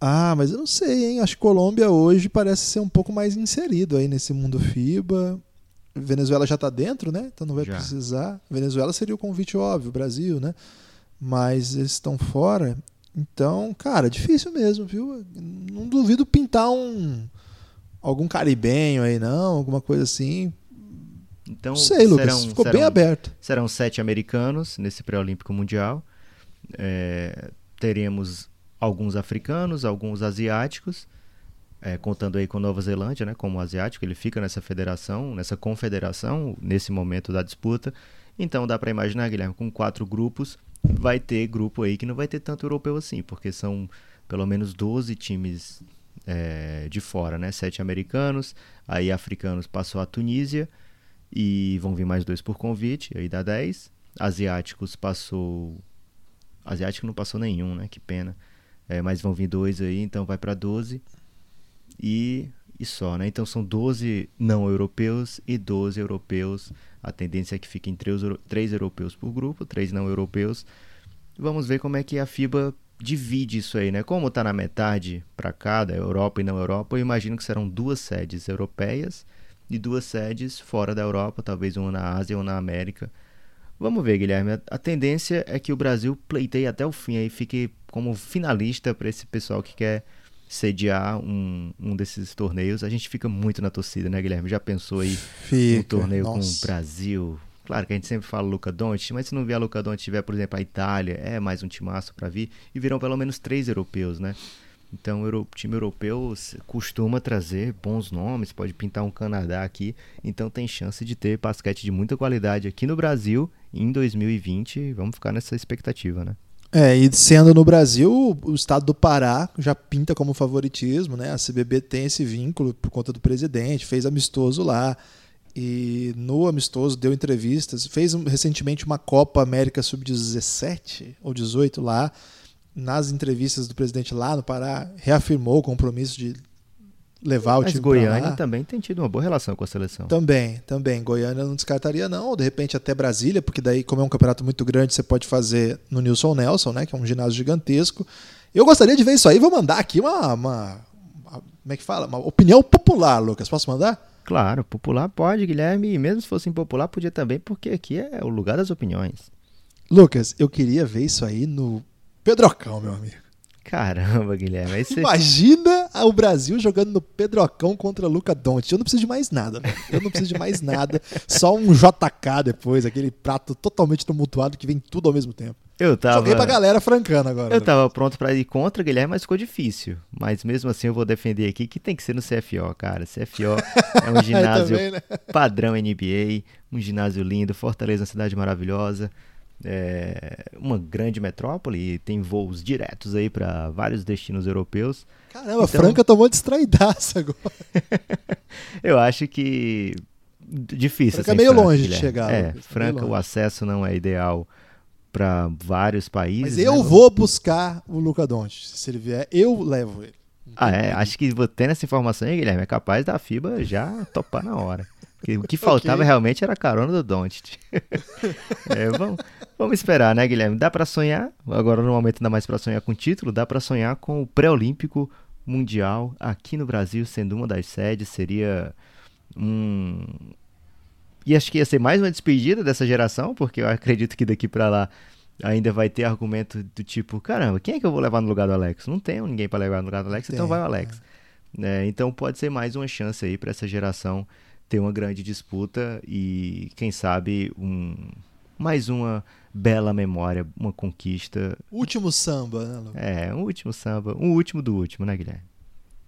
Ah, mas eu não sei, hein? Acho que Colômbia hoje parece ser um pouco mais inserido aí nesse mundo FIBA. Venezuela já está dentro, né? Então não vai já. precisar. Venezuela seria o convite óbvio, Brasil, né? Mas eles estão fora. Então, cara, difícil mesmo, viu? Não duvido pintar um algum caribenho aí, não, alguma coisa assim. Então, não sei, Lucas, serão, ficou serão, bem aberto. Serão sete americanos nesse pré-olímpico mundial. É, teremos alguns africanos, alguns asiáticos, é, contando aí com Nova Zelândia, né, como asiático, ele fica nessa federação, nessa confederação, nesse momento da disputa. Então dá para imaginar, Guilherme, com quatro grupos vai ter grupo aí que não vai ter tanto europeu assim, porque são pelo menos 12 times é, de fora, né? Sete americanos, aí africanos passou a Tunísia e vão vir mais dois por convite, aí dá 10. Asiáticos passou. Asiático não passou nenhum, né? Que pena. É, mas vão vir dois aí, então vai para 12. E, e só, né? Então são 12 não europeus e 12 europeus a tendência é que fiquem três, três europeus por grupo, três não europeus. Vamos ver como é que a FIBA divide isso aí, né? Como está na metade para cada, Europa e não Europa, eu imagino que serão duas sedes europeias e duas sedes fora da Europa, talvez uma na Ásia ou na América. Vamos ver, Guilherme. A tendência é que o Brasil pleiteie até o fim aí, fique como finalista para esse pessoal que quer sediar um, um desses torneios, a gente fica muito na torcida, né, Guilherme? Já pensou aí fica, um torneio nossa. com o Brasil? Claro que a gente sempre fala Luca Doncic, mas se não vier a Luca Doncic, tiver, por exemplo, a Itália, é mais um timaço para vir, e virão pelo menos três europeus, né? Então, o time europeu costuma trazer bons nomes, pode pintar um Canadá aqui, então tem chance de ter basquete de muita qualidade aqui no Brasil em 2020. Vamos ficar nessa expectativa, né? É, e sendo no Brasil, o estado do Pará já pinta como favoritismo, né? A CBB tem esse vínculo por conta do presidente, fez amistoso lá. E no amistoso deu entrevistas, fez recentemente uma Copa América Sub-17 ou 18 lá. Nas entrevistas do presidente lá no Pará, reafirmou o compromisso de levar Mas o time Goiânia também tem tido uma boa relação com a seleção. Também, também. Goiânia não descartaria não, ou de repente até Brasília, porque daí como é um campeonato muito grande, você pode fazer no Nilson Nelson, né, que é um ginásio gigantesco. Eu gostaria de ver isso aí, vou mandar aqui uma, uma, uma como é que fala? Uma opinião popular, Lucas. Posso mandar? Claro, popular pode, Guilherme, e mesmo se fosse impopular, podia também, porque aqui é o lugar das opiniões. Lucas, eu queria ver isso aí no Pedrocão, meu amigo. Caramba, Guilherme. Você... Imagina o Brasil jogando no Pedrocão contra Luca Doncic. Eu não preciso de mais nada. Eu não preciso de mais nada. Só um JK depois, aquele prato totalmente tumultuado que vem tudo ao mesmo tempo. Eu tava... Joguei pra galera francando agora. Eu né? tava pronto para ir contra, Guilherme, mas ficou difícil. Mas mesmo assim eu vou defender aqui que tem que ser no CFO, cara. CFO é um ginásio também, né? padrão NBA, um ginásio lindo, Fortaleza, uma cidade maravilhosa é uma grande metrópole e tem voos diretos aí para vários destinos europeus. Caramba, então, Franca tomou distraidaça agora. eu acho que difícil. Franca é meio Franca, longe de chegar. É, Franca o acesso não é ideal para vários países. Mas eu né? vou buscar o Luca Doncic. Se ele vier, eu levo ele. Ah, é? Acho que tendo essa informação aí, Guilherme, é capaz da FIBA já topar na hora. O que faltava okay. realmente era a carona do Doncic. é, vamos, vamos esperar, né, Guilherme? Dá para sonhar, agora no momento ainda mais para sonhar com título, dá para sonhar com o pré-olímpico mundial aqui no Brasil, sendo uma das sedes, seria um e acho que ia ser mais uma despedida dessa geração, porque eu acredito que daqui para lá ainda vai ter argumento do tipo, caramba, quem é que eu vou levar no lugar do Alex? Não tem ninguém para levar no lugar do Alex, então tem, então vai o Alex. É. É, então pode ser mais uma chance aí para essa geração ter uma grande disputa e, quem sabe, um, mais uma bela memória, uma conquista. Último samba, né, Lucas? É, um último samba, um último do último, né, Guilherme?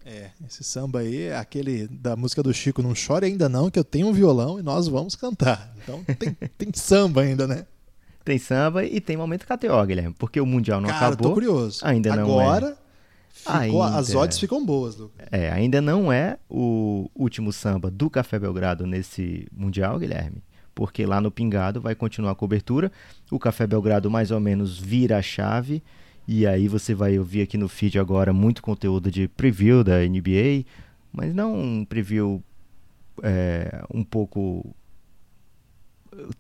É, esse samba aí é aquele da música do Chico, não chore ainda não, que eu tenho um violão e nós vamos cantar. Então tem, tem samba ainda, né? Tem samba e tem momento KTO, Guilherme, porque o Mundial não Cara, acabou. tô curioso. Ainda não Agora, é. Ficou- Ainda. as odds ficam boas, Lucas. É, ainda não é o último samba do Café Belgrado nesse Mundial, Guilherme. Porque lá no Pingado vai continuar a cobertura. O Café Belgrado mais ou menos vira a chave. E aí você vai ouvir aqui no feed agora muito conteúdo de preview da NBA. Mas não um preview é, um pouco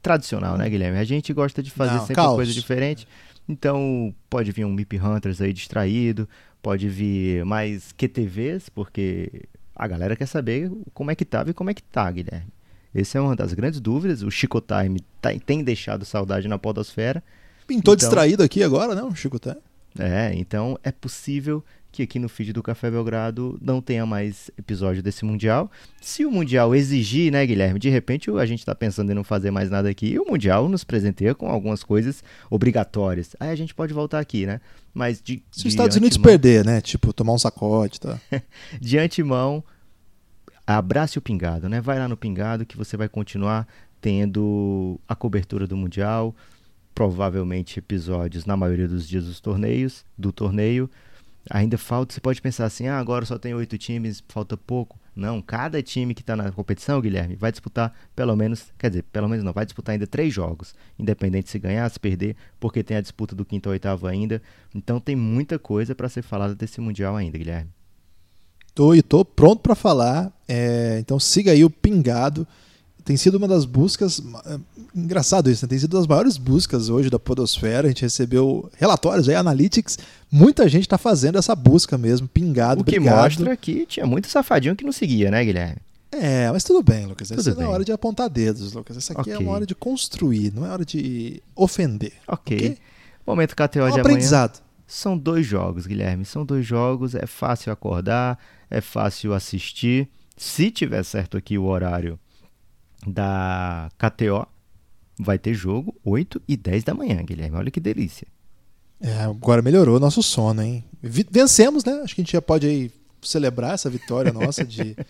tradicional, né, Guilherme? A gente gosta de fazer Não, sempre caos. coisa diferente. Então pode vir um Mip Hunters aí distraído, pode vir mais QTVs, porque a galera quer saber como é que tava e como é que tá, Guilherme. Essa é uma das grandes dúvidas. O Chico Time tá- tem deixado saudade na podosfera. Pintou Então- distraído aqui agora, né, o Chico tá? É, então é possível que aqui no feed do Café Belgrado não tenha mais episódio desse Mundial. Se o Mundial exigir, né, Guilherme? De repente a gente tá pensando em não fazer mais nada aqui e o Mundial nos presenteia com algumas coisas obrigatórias. Aí a gente pode voltar aqui, né? Mas de, Se os Estados Unidos perder, né? Tipo, tomar um sacode, tá? de antemão, abrace o Pingado, né? Vai lá no Pingado que você vai continuar tendo a cobertura do Mundial, provavelmente episódios na maioria dos dias dos torneios, do torneio. Ainda falta, você pode pensar assim, ah, agora só tem oito times, falta pouco. Não, cada time que está na competição, Guilherme, vai disputar pelo menos, quer dizer, pelo menos não, vai disputar ainda três jogos, independente se ganhar, se perder, porque tem a disputa do quinto ao oitavo ainda. Então tem muita coisa para ser falada desse Mundial ainda, Guilherme. Tô e tô pronto pra falar. é, então siga aí o Pingado. Tem sido uma das buscas. é, Engraçado isso, né? Tem sido uma das maiores buscas hoje da Podosfera. A gente recebeu relatórios aí, analytics. Muita gente tá fazendo essa busca mesmo. Pingado, O que obrigado. mostra que tinha muito safadinho que não seguia, né, Guilherme? É, mas tudo bem, Lucas. Essa Tudo não é bem. hora de apontar dedos, Lucas. Essa aqui é Ok. uma hora de construir, não é hora de ofender. Ok. Ok? Momento KTO É um de amanhã. aprendizado. São dois jogos, Guilherme. São dois jogos. É fácil acordar, é fácil assistir. Se tiver certo aqui o horário da KTO, vai ter jogo 8 e 10 da manhã, Guilherme. Olha que delícia. É, agora melhorou o nosso sono, hein? Vencemos, né? Acho que a gente já pode aí celebrar essa vitória nossa de.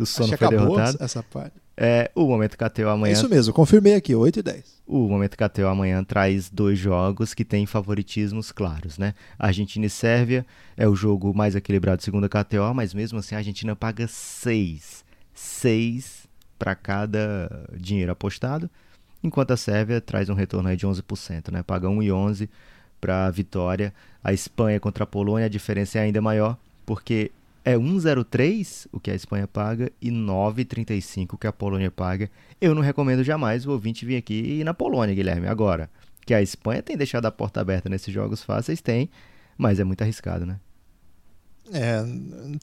O Acho sono que foi acabou derrotado. essa parte. É, o Momento KTO É amanhã isso mesmo, confirmei aqui, 8 e 10. O Momento KTO amanhã traz dois jogos que têm favoritismos claros, né? Argentina e Sérvia é o jogo mais equilibrado segundo a KTO, mas mesmo assim a Argentina paga 6. 6 para cada dinheiro apostado, enquanto a Sérvia traz um retorno aí de 11%, né? Paga 1,11 para a vitória. A Espanha contra a Polônia, a diferença é ainda maior, porque é 1,03 o que a Espanha paga e 9,35 o que a Polônia paga. Eu não recomendo jamais o ouvinte vir aqui e ir na Polônia, Guilherme. Agora, que a Espanha tem deixado a porta aberta nesses jogos fáceis, tem, mas é muito arriscado, né? É,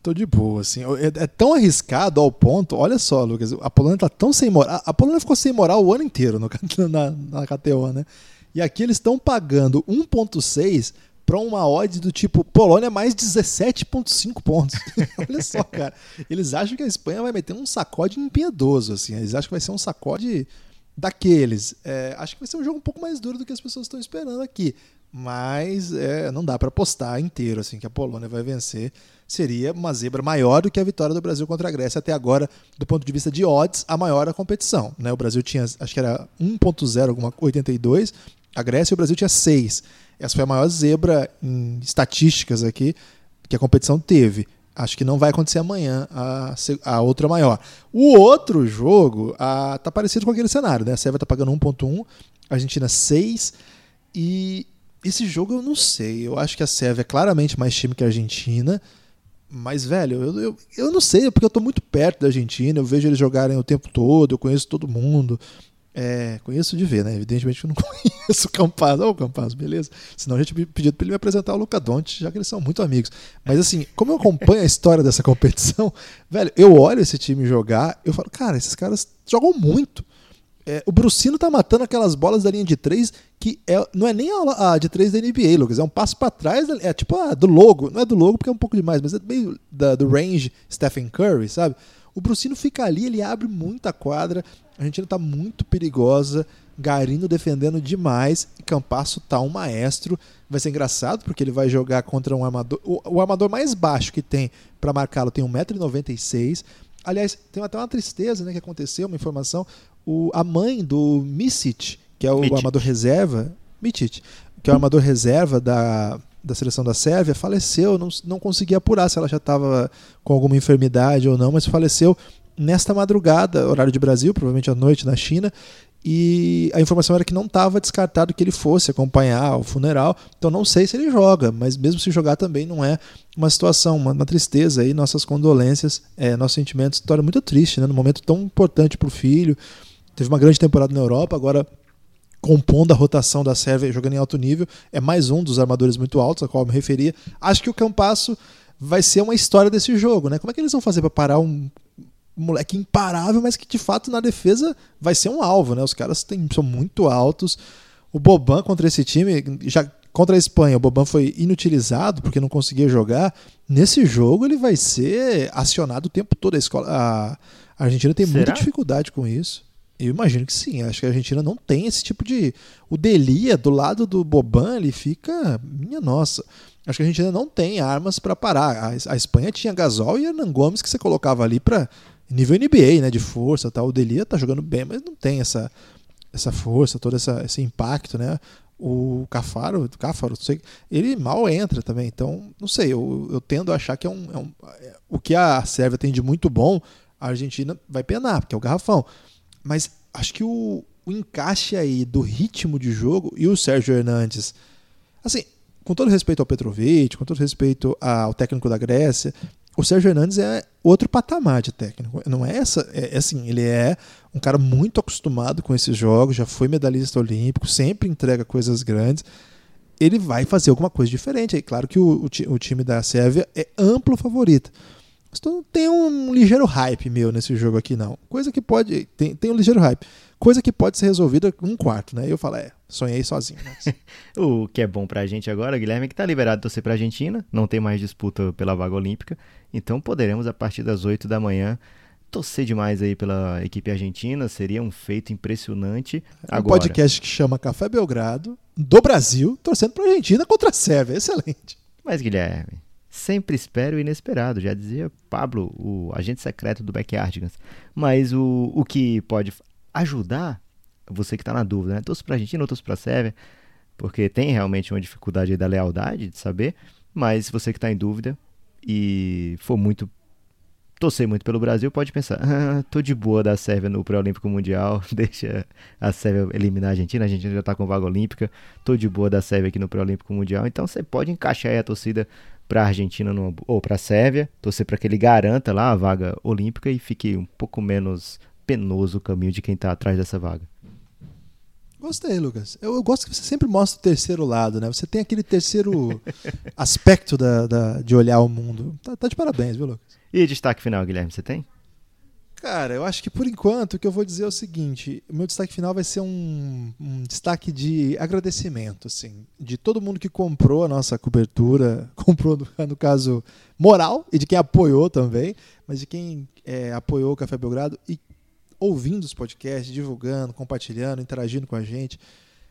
tô de boa, assim. É, é tão arriscado ao ponto. Olha só, Lucas, a Polônia tá tão sem moral. A Polônia ficou sem moral o ano inteiro no, na, na KTO, né? E aqui eles estão pagando 1,6 para uma odd do tipo Polônia mais 17,5 pontos. Olha só, cara. Eles acham que a Espanha vai meter um sacode impiedoso, assim. Eles acham que vai ser um sacode daqueles. É, acho que vai ser um jogo um pouco mais duro do que as pessoas estão esperando aqui. Mas é, não dá para apostar inteiro assim que a Polônia vai vencer. Seria uma zebra maior do que a vitória do Brasil contra a Grécia até agora, do ponto de vista de odds, a maior da competição. Né? O Brasil tinha, acho que era 1.0, alguma 82, a Grécia e o Brasil tinha 6. Essa foi a maior zebra em estatísticas aqui que a competição teve. Acho que não vai acontecer amanhã a, a outra maior. O outro jogo a, tá parecido com aquele cenário, né? A Sérvia tá pagando 1.1, a Argentina 6 e esse jogo eu não sei. Eu acho que a Sérvia é claramente mais time que a Argentina. Mas, velho, eu, eu, eu não sei, porque eu tô muito perto da Argentina, eu vejo eles jogarem o tempo todo, eu conheço todo mundo. É, conheço de ver, né? Evidentemente que eu não conheço o Campaz. Ô, Campaz, beleza? Senão a gente tinha pedido pra ele me apresentar o Luca Doncic, já que eles são muito amigos. Mas assim, como eu acompanho a história dessa competição, velho, eu olho esse time jogar, eu falo, cara, esses caras jogam muito. É, o Brucino tá matando aquelas bolas da linha de três que é, não é nem a, a de três da NBA, Lucas. É um passo pra trás, é tipo a do logo. Não é do logo porque é um pouco demais, mas é meio da- do range Stephen Curry, sabe? O Brucino fica ali, ele abre muita quadra. A Argentina tá muito perigosa. Garino defendendo demais e Campasso tá um maestro. Vai ser engraçado porque ele vai jogar contra um armador. O, o armador mais baixo que tem para marcá-lo tem 1,96m. Aliás, tem até uma tristeza né, que aconteceu, uma informação. O, a mãe do Misic, que é o Mitic. armador reserva, Mitic, que é o armador reserva da, da seleção da Sérvia, faleceu. Não, não consegui apurar se ela já estava com alguma enfermidade ou não, mas faleceu nesta madrugada, horário de Brasil, provavelmente à noite na China. E a informação era que não estava descartado que ele fosse acompanhar o funeral. Então não sei se ele joga, mas mesmo se jogar também não é uma situação, uma, uma tristeza aí. Nossas condolências, é, nossos sentimentos. História muito triste, né? Num momento tão importante para o filho. Teve uma grande temporada na Europa, agora compondo a rotação da Sérvia jogando em alto nível. É mais um dos armadores muito altos a qual eu me referia. Acho que o Campasso vai ser uma história desse jogo, né? Como é que eles vão fazer para parar um moleque imparável, mas que de fato na defesa vai ser um alvo, né? Os caras têm, são muito altos. O Boban contra esse time, já contra a Espanha, o Boban foi inutilizado porque não conseguia jogar. Nesse jogo ele vai ser acionado o tempo todo. A, escola, a Argentina tem Será? muita dificuldade com isso. Eu imagino que sim. Acho que a Argentina não tem esse tipo de. O Delia do lado do Boban, ele fica. Minha nossa. Acho que a Argentina não tem armas para parar. A, Espanha tinha Gasol e Hernan Gomes que você colocava ali para nível NBA, né, de força, tal. O Delia tá jogando bem, mas não tem essa essa força, todo essa, esse impacto, né? O Cafaro, Cáfaro, sei, ele mal entra também. Então, não sei, eu, eu tendo a achar que é um, é um é, o que a Sérvia tem de muito bom, a Argentina vai penar, porque é o garrafão. Mas acho que o, o encaixe aí do ritmo de jogo e o Sérgio Hernandes, assim, com todo respeito ao Petrovic, com todo respeito ao técnico da Grécia, o Sérgio Hernandes é outro patamar de técnico. Não é essa, é, é assim, ele é um cara muito acostumado com esses jogos, já foi medalhista olímpico, sempre entrega coisas grandes. Ele vai fazer alguma coisa diferente. É claro que o, o, o time da Sérvia é amplo favorito. Mas não tem um ligeiro hype meu nesse jogo aqui, não. Coisa que pode. Tem, tem um ligeiro hype. Coisa que pode ser resolvida com um quarto, né? Eu falo, é, sonhei sozinho. Né? O que é bom pra gente agora, Guilherme, é que tá liberado de torcer pra Argentina, não tem mais disputa pela vaga olímpica, então poderemos, a partir das 8 da manhã, torcer demais aí pela equipe argentina, seria um feito impressionante. Um Agora, podcast que chama Café Belgrado, do Brasil, torcendo pra Argentina contra a Sérvia. Excelente. Mas, Guilherme, sempre espero o inesperado, já dizia Pablo, o agente secreto do Backyardigans. Mas o, o que pode ajudar, você que está na dúvida, né? Torço pra Argentina ou torço pra Sérvia, porque tem realmente uma dificuldade da lealdade, de saber, mas você que está em dúvida e for muito torcer muito pelo Brasil, pode pensar, ah, tô de boa da Sérvia no pré-olímpico mundial, deixa a Sérvia eliminar a Argentina, a Argentina já tá com vaga olímpica, tô de boa da Sérvia aqui no pré-olímpico mundial, então você pode encaixar aí a torcida pra Argentina no, ou pra Sérvia, torcer para que ele garanta lá a vaga olímpica e fique um pouco menos penoso o caminho de quem tá atrás dessa vaga. Gostei, Lucas. Eu, eu gosto que você sempre mostra o terceiro lado, né? Você tem aquele terceiro aspecto da, da- de olhar o mundo. Tá, tá de parabéns, viu, Lucas? E destaque final, Guilherme, você tem? Cara, eu acho que por enquanto o que eu vou dizer é o seguinte: o meu destaque final vai ser um, um destaque de agradecimento, assim, de todo mundo que comprou a nossa cobertura, comprou no, no caso moral e de quem apoiou também, mas de quem é, apoiou o Café Belgrado e ouvindo os podcasts, divulgando, compartilhando, interagindo com a gente.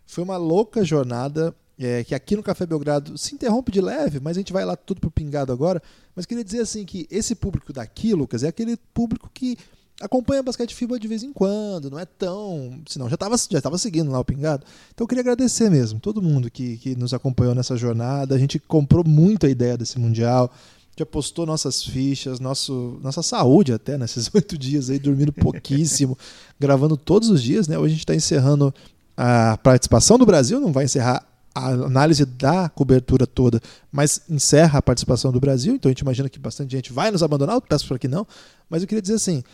Foi uma louca jornada é, que aqui no Café Belgrado se interrompe de leve, mas a gente vai lá tudo pro pingado agora. Mas queria dizer assim que esse público daqui, Lucas, é aquele público que acompanha basquete FIBA de vez em quando, não é tão. Senão já estava já tava seguindo lá o Pingado. Então eu queria agradecer mesmo, todo mundo que, que nos acompanhou nessa jornada. A gente comprou muito a ideia desse Mundial, já postou nossas fichas, nosso, nossa saúde até nesses oito dias aí, dormindo pouquíssimo, gravando todos os dias, né? Hoje a gente está encerrando a participação do Brasil, não vai encerrar a análise da cobertura toda, mas encerra a participação do Brasil, então a gente imagina que bastante gente vai nos abandonar, eu peço para que não, mas eu queria dizer assim,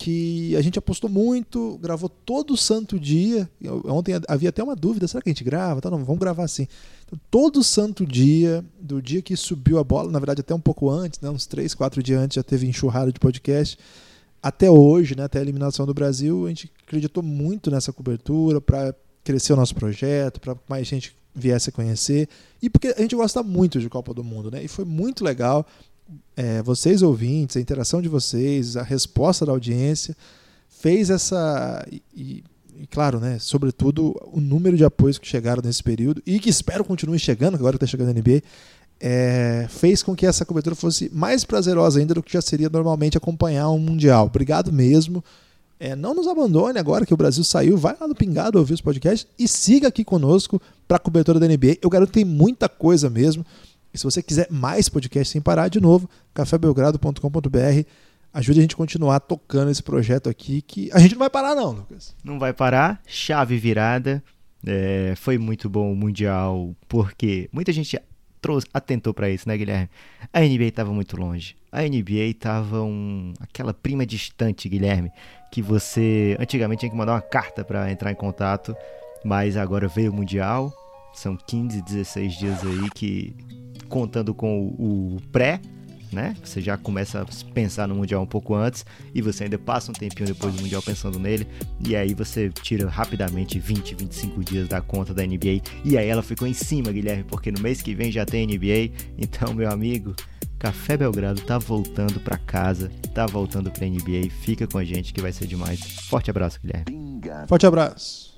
que a gente apostou muito, gravou todo santo dia. Ontem havia até uma dúvida: será que a gente grava? Tá, não, vamos gravar assim. Então, todo santo dia, do dia que subiu a bola, na verdade, até um pouco antes, né, uns três, quatro dias antes, já teve enxurrada de podcast. Até hoje, né, até a eliminação do Brasil, a gente acreditou muito nessa cobertura para crescer o nosso projeto, para mais gente viesse a conhecer. E porque a gente gosta muito de Copa do Mundo, né? E foi muito legal é, vocês ouvintes, a interação de vocês, a resposta da audiência, fez essa. E, e claro, né, sobretudo o número de apoios que chegaram nesse período e que espero continue chegando, agora que está chegando a NBA, é, fez com que essa cobertura fosse mais prazerosa ainda do que já seria normalmente acompanhar um Mundial. Obrigado mesmo. É, não nos abandone agora que o Brasil saiu, vai lá no Pingado ouvir os podcasts e siga aqui conosco para a cobertura da NBA. Eu garanto que tem muita coisa mesmo. E se você quiser mais podcasts sem parar, de novo, cafébelgrado.com.br ajude a gente a continuar tocando esse projeto aqui, que a gente não vai parar não, Lucas. Não vai parar, chave virada. É, foi muito bom o Mundial, porque muita gente trouxe, atentou para isso, né, Guilherme? A NBA estava muito longe. A NBA estava um, aquela prima distante, Guilherme, que você antigamente tinha que mandar uma carta para entrar em contato, mas agora veio o Mundial. São 15, 16 dias aí que contando com o, o pré né? Você já começa a pensar no Mundial um pouco antes e você ainda passa um tempinho depois do Mundial pensando nele. E aí você tira rapidamente 20, 25 dias da conta da NBA. E aí ela ficou em cima, Guilherme, porque no mês que vem já tem NBA. Então, meu amigo, Café Belgrado tá voltando para casa, tá voltando pra NBA. Fica com a gente que vai ser demais. Forte abraço, Guilherme. Forte abraço.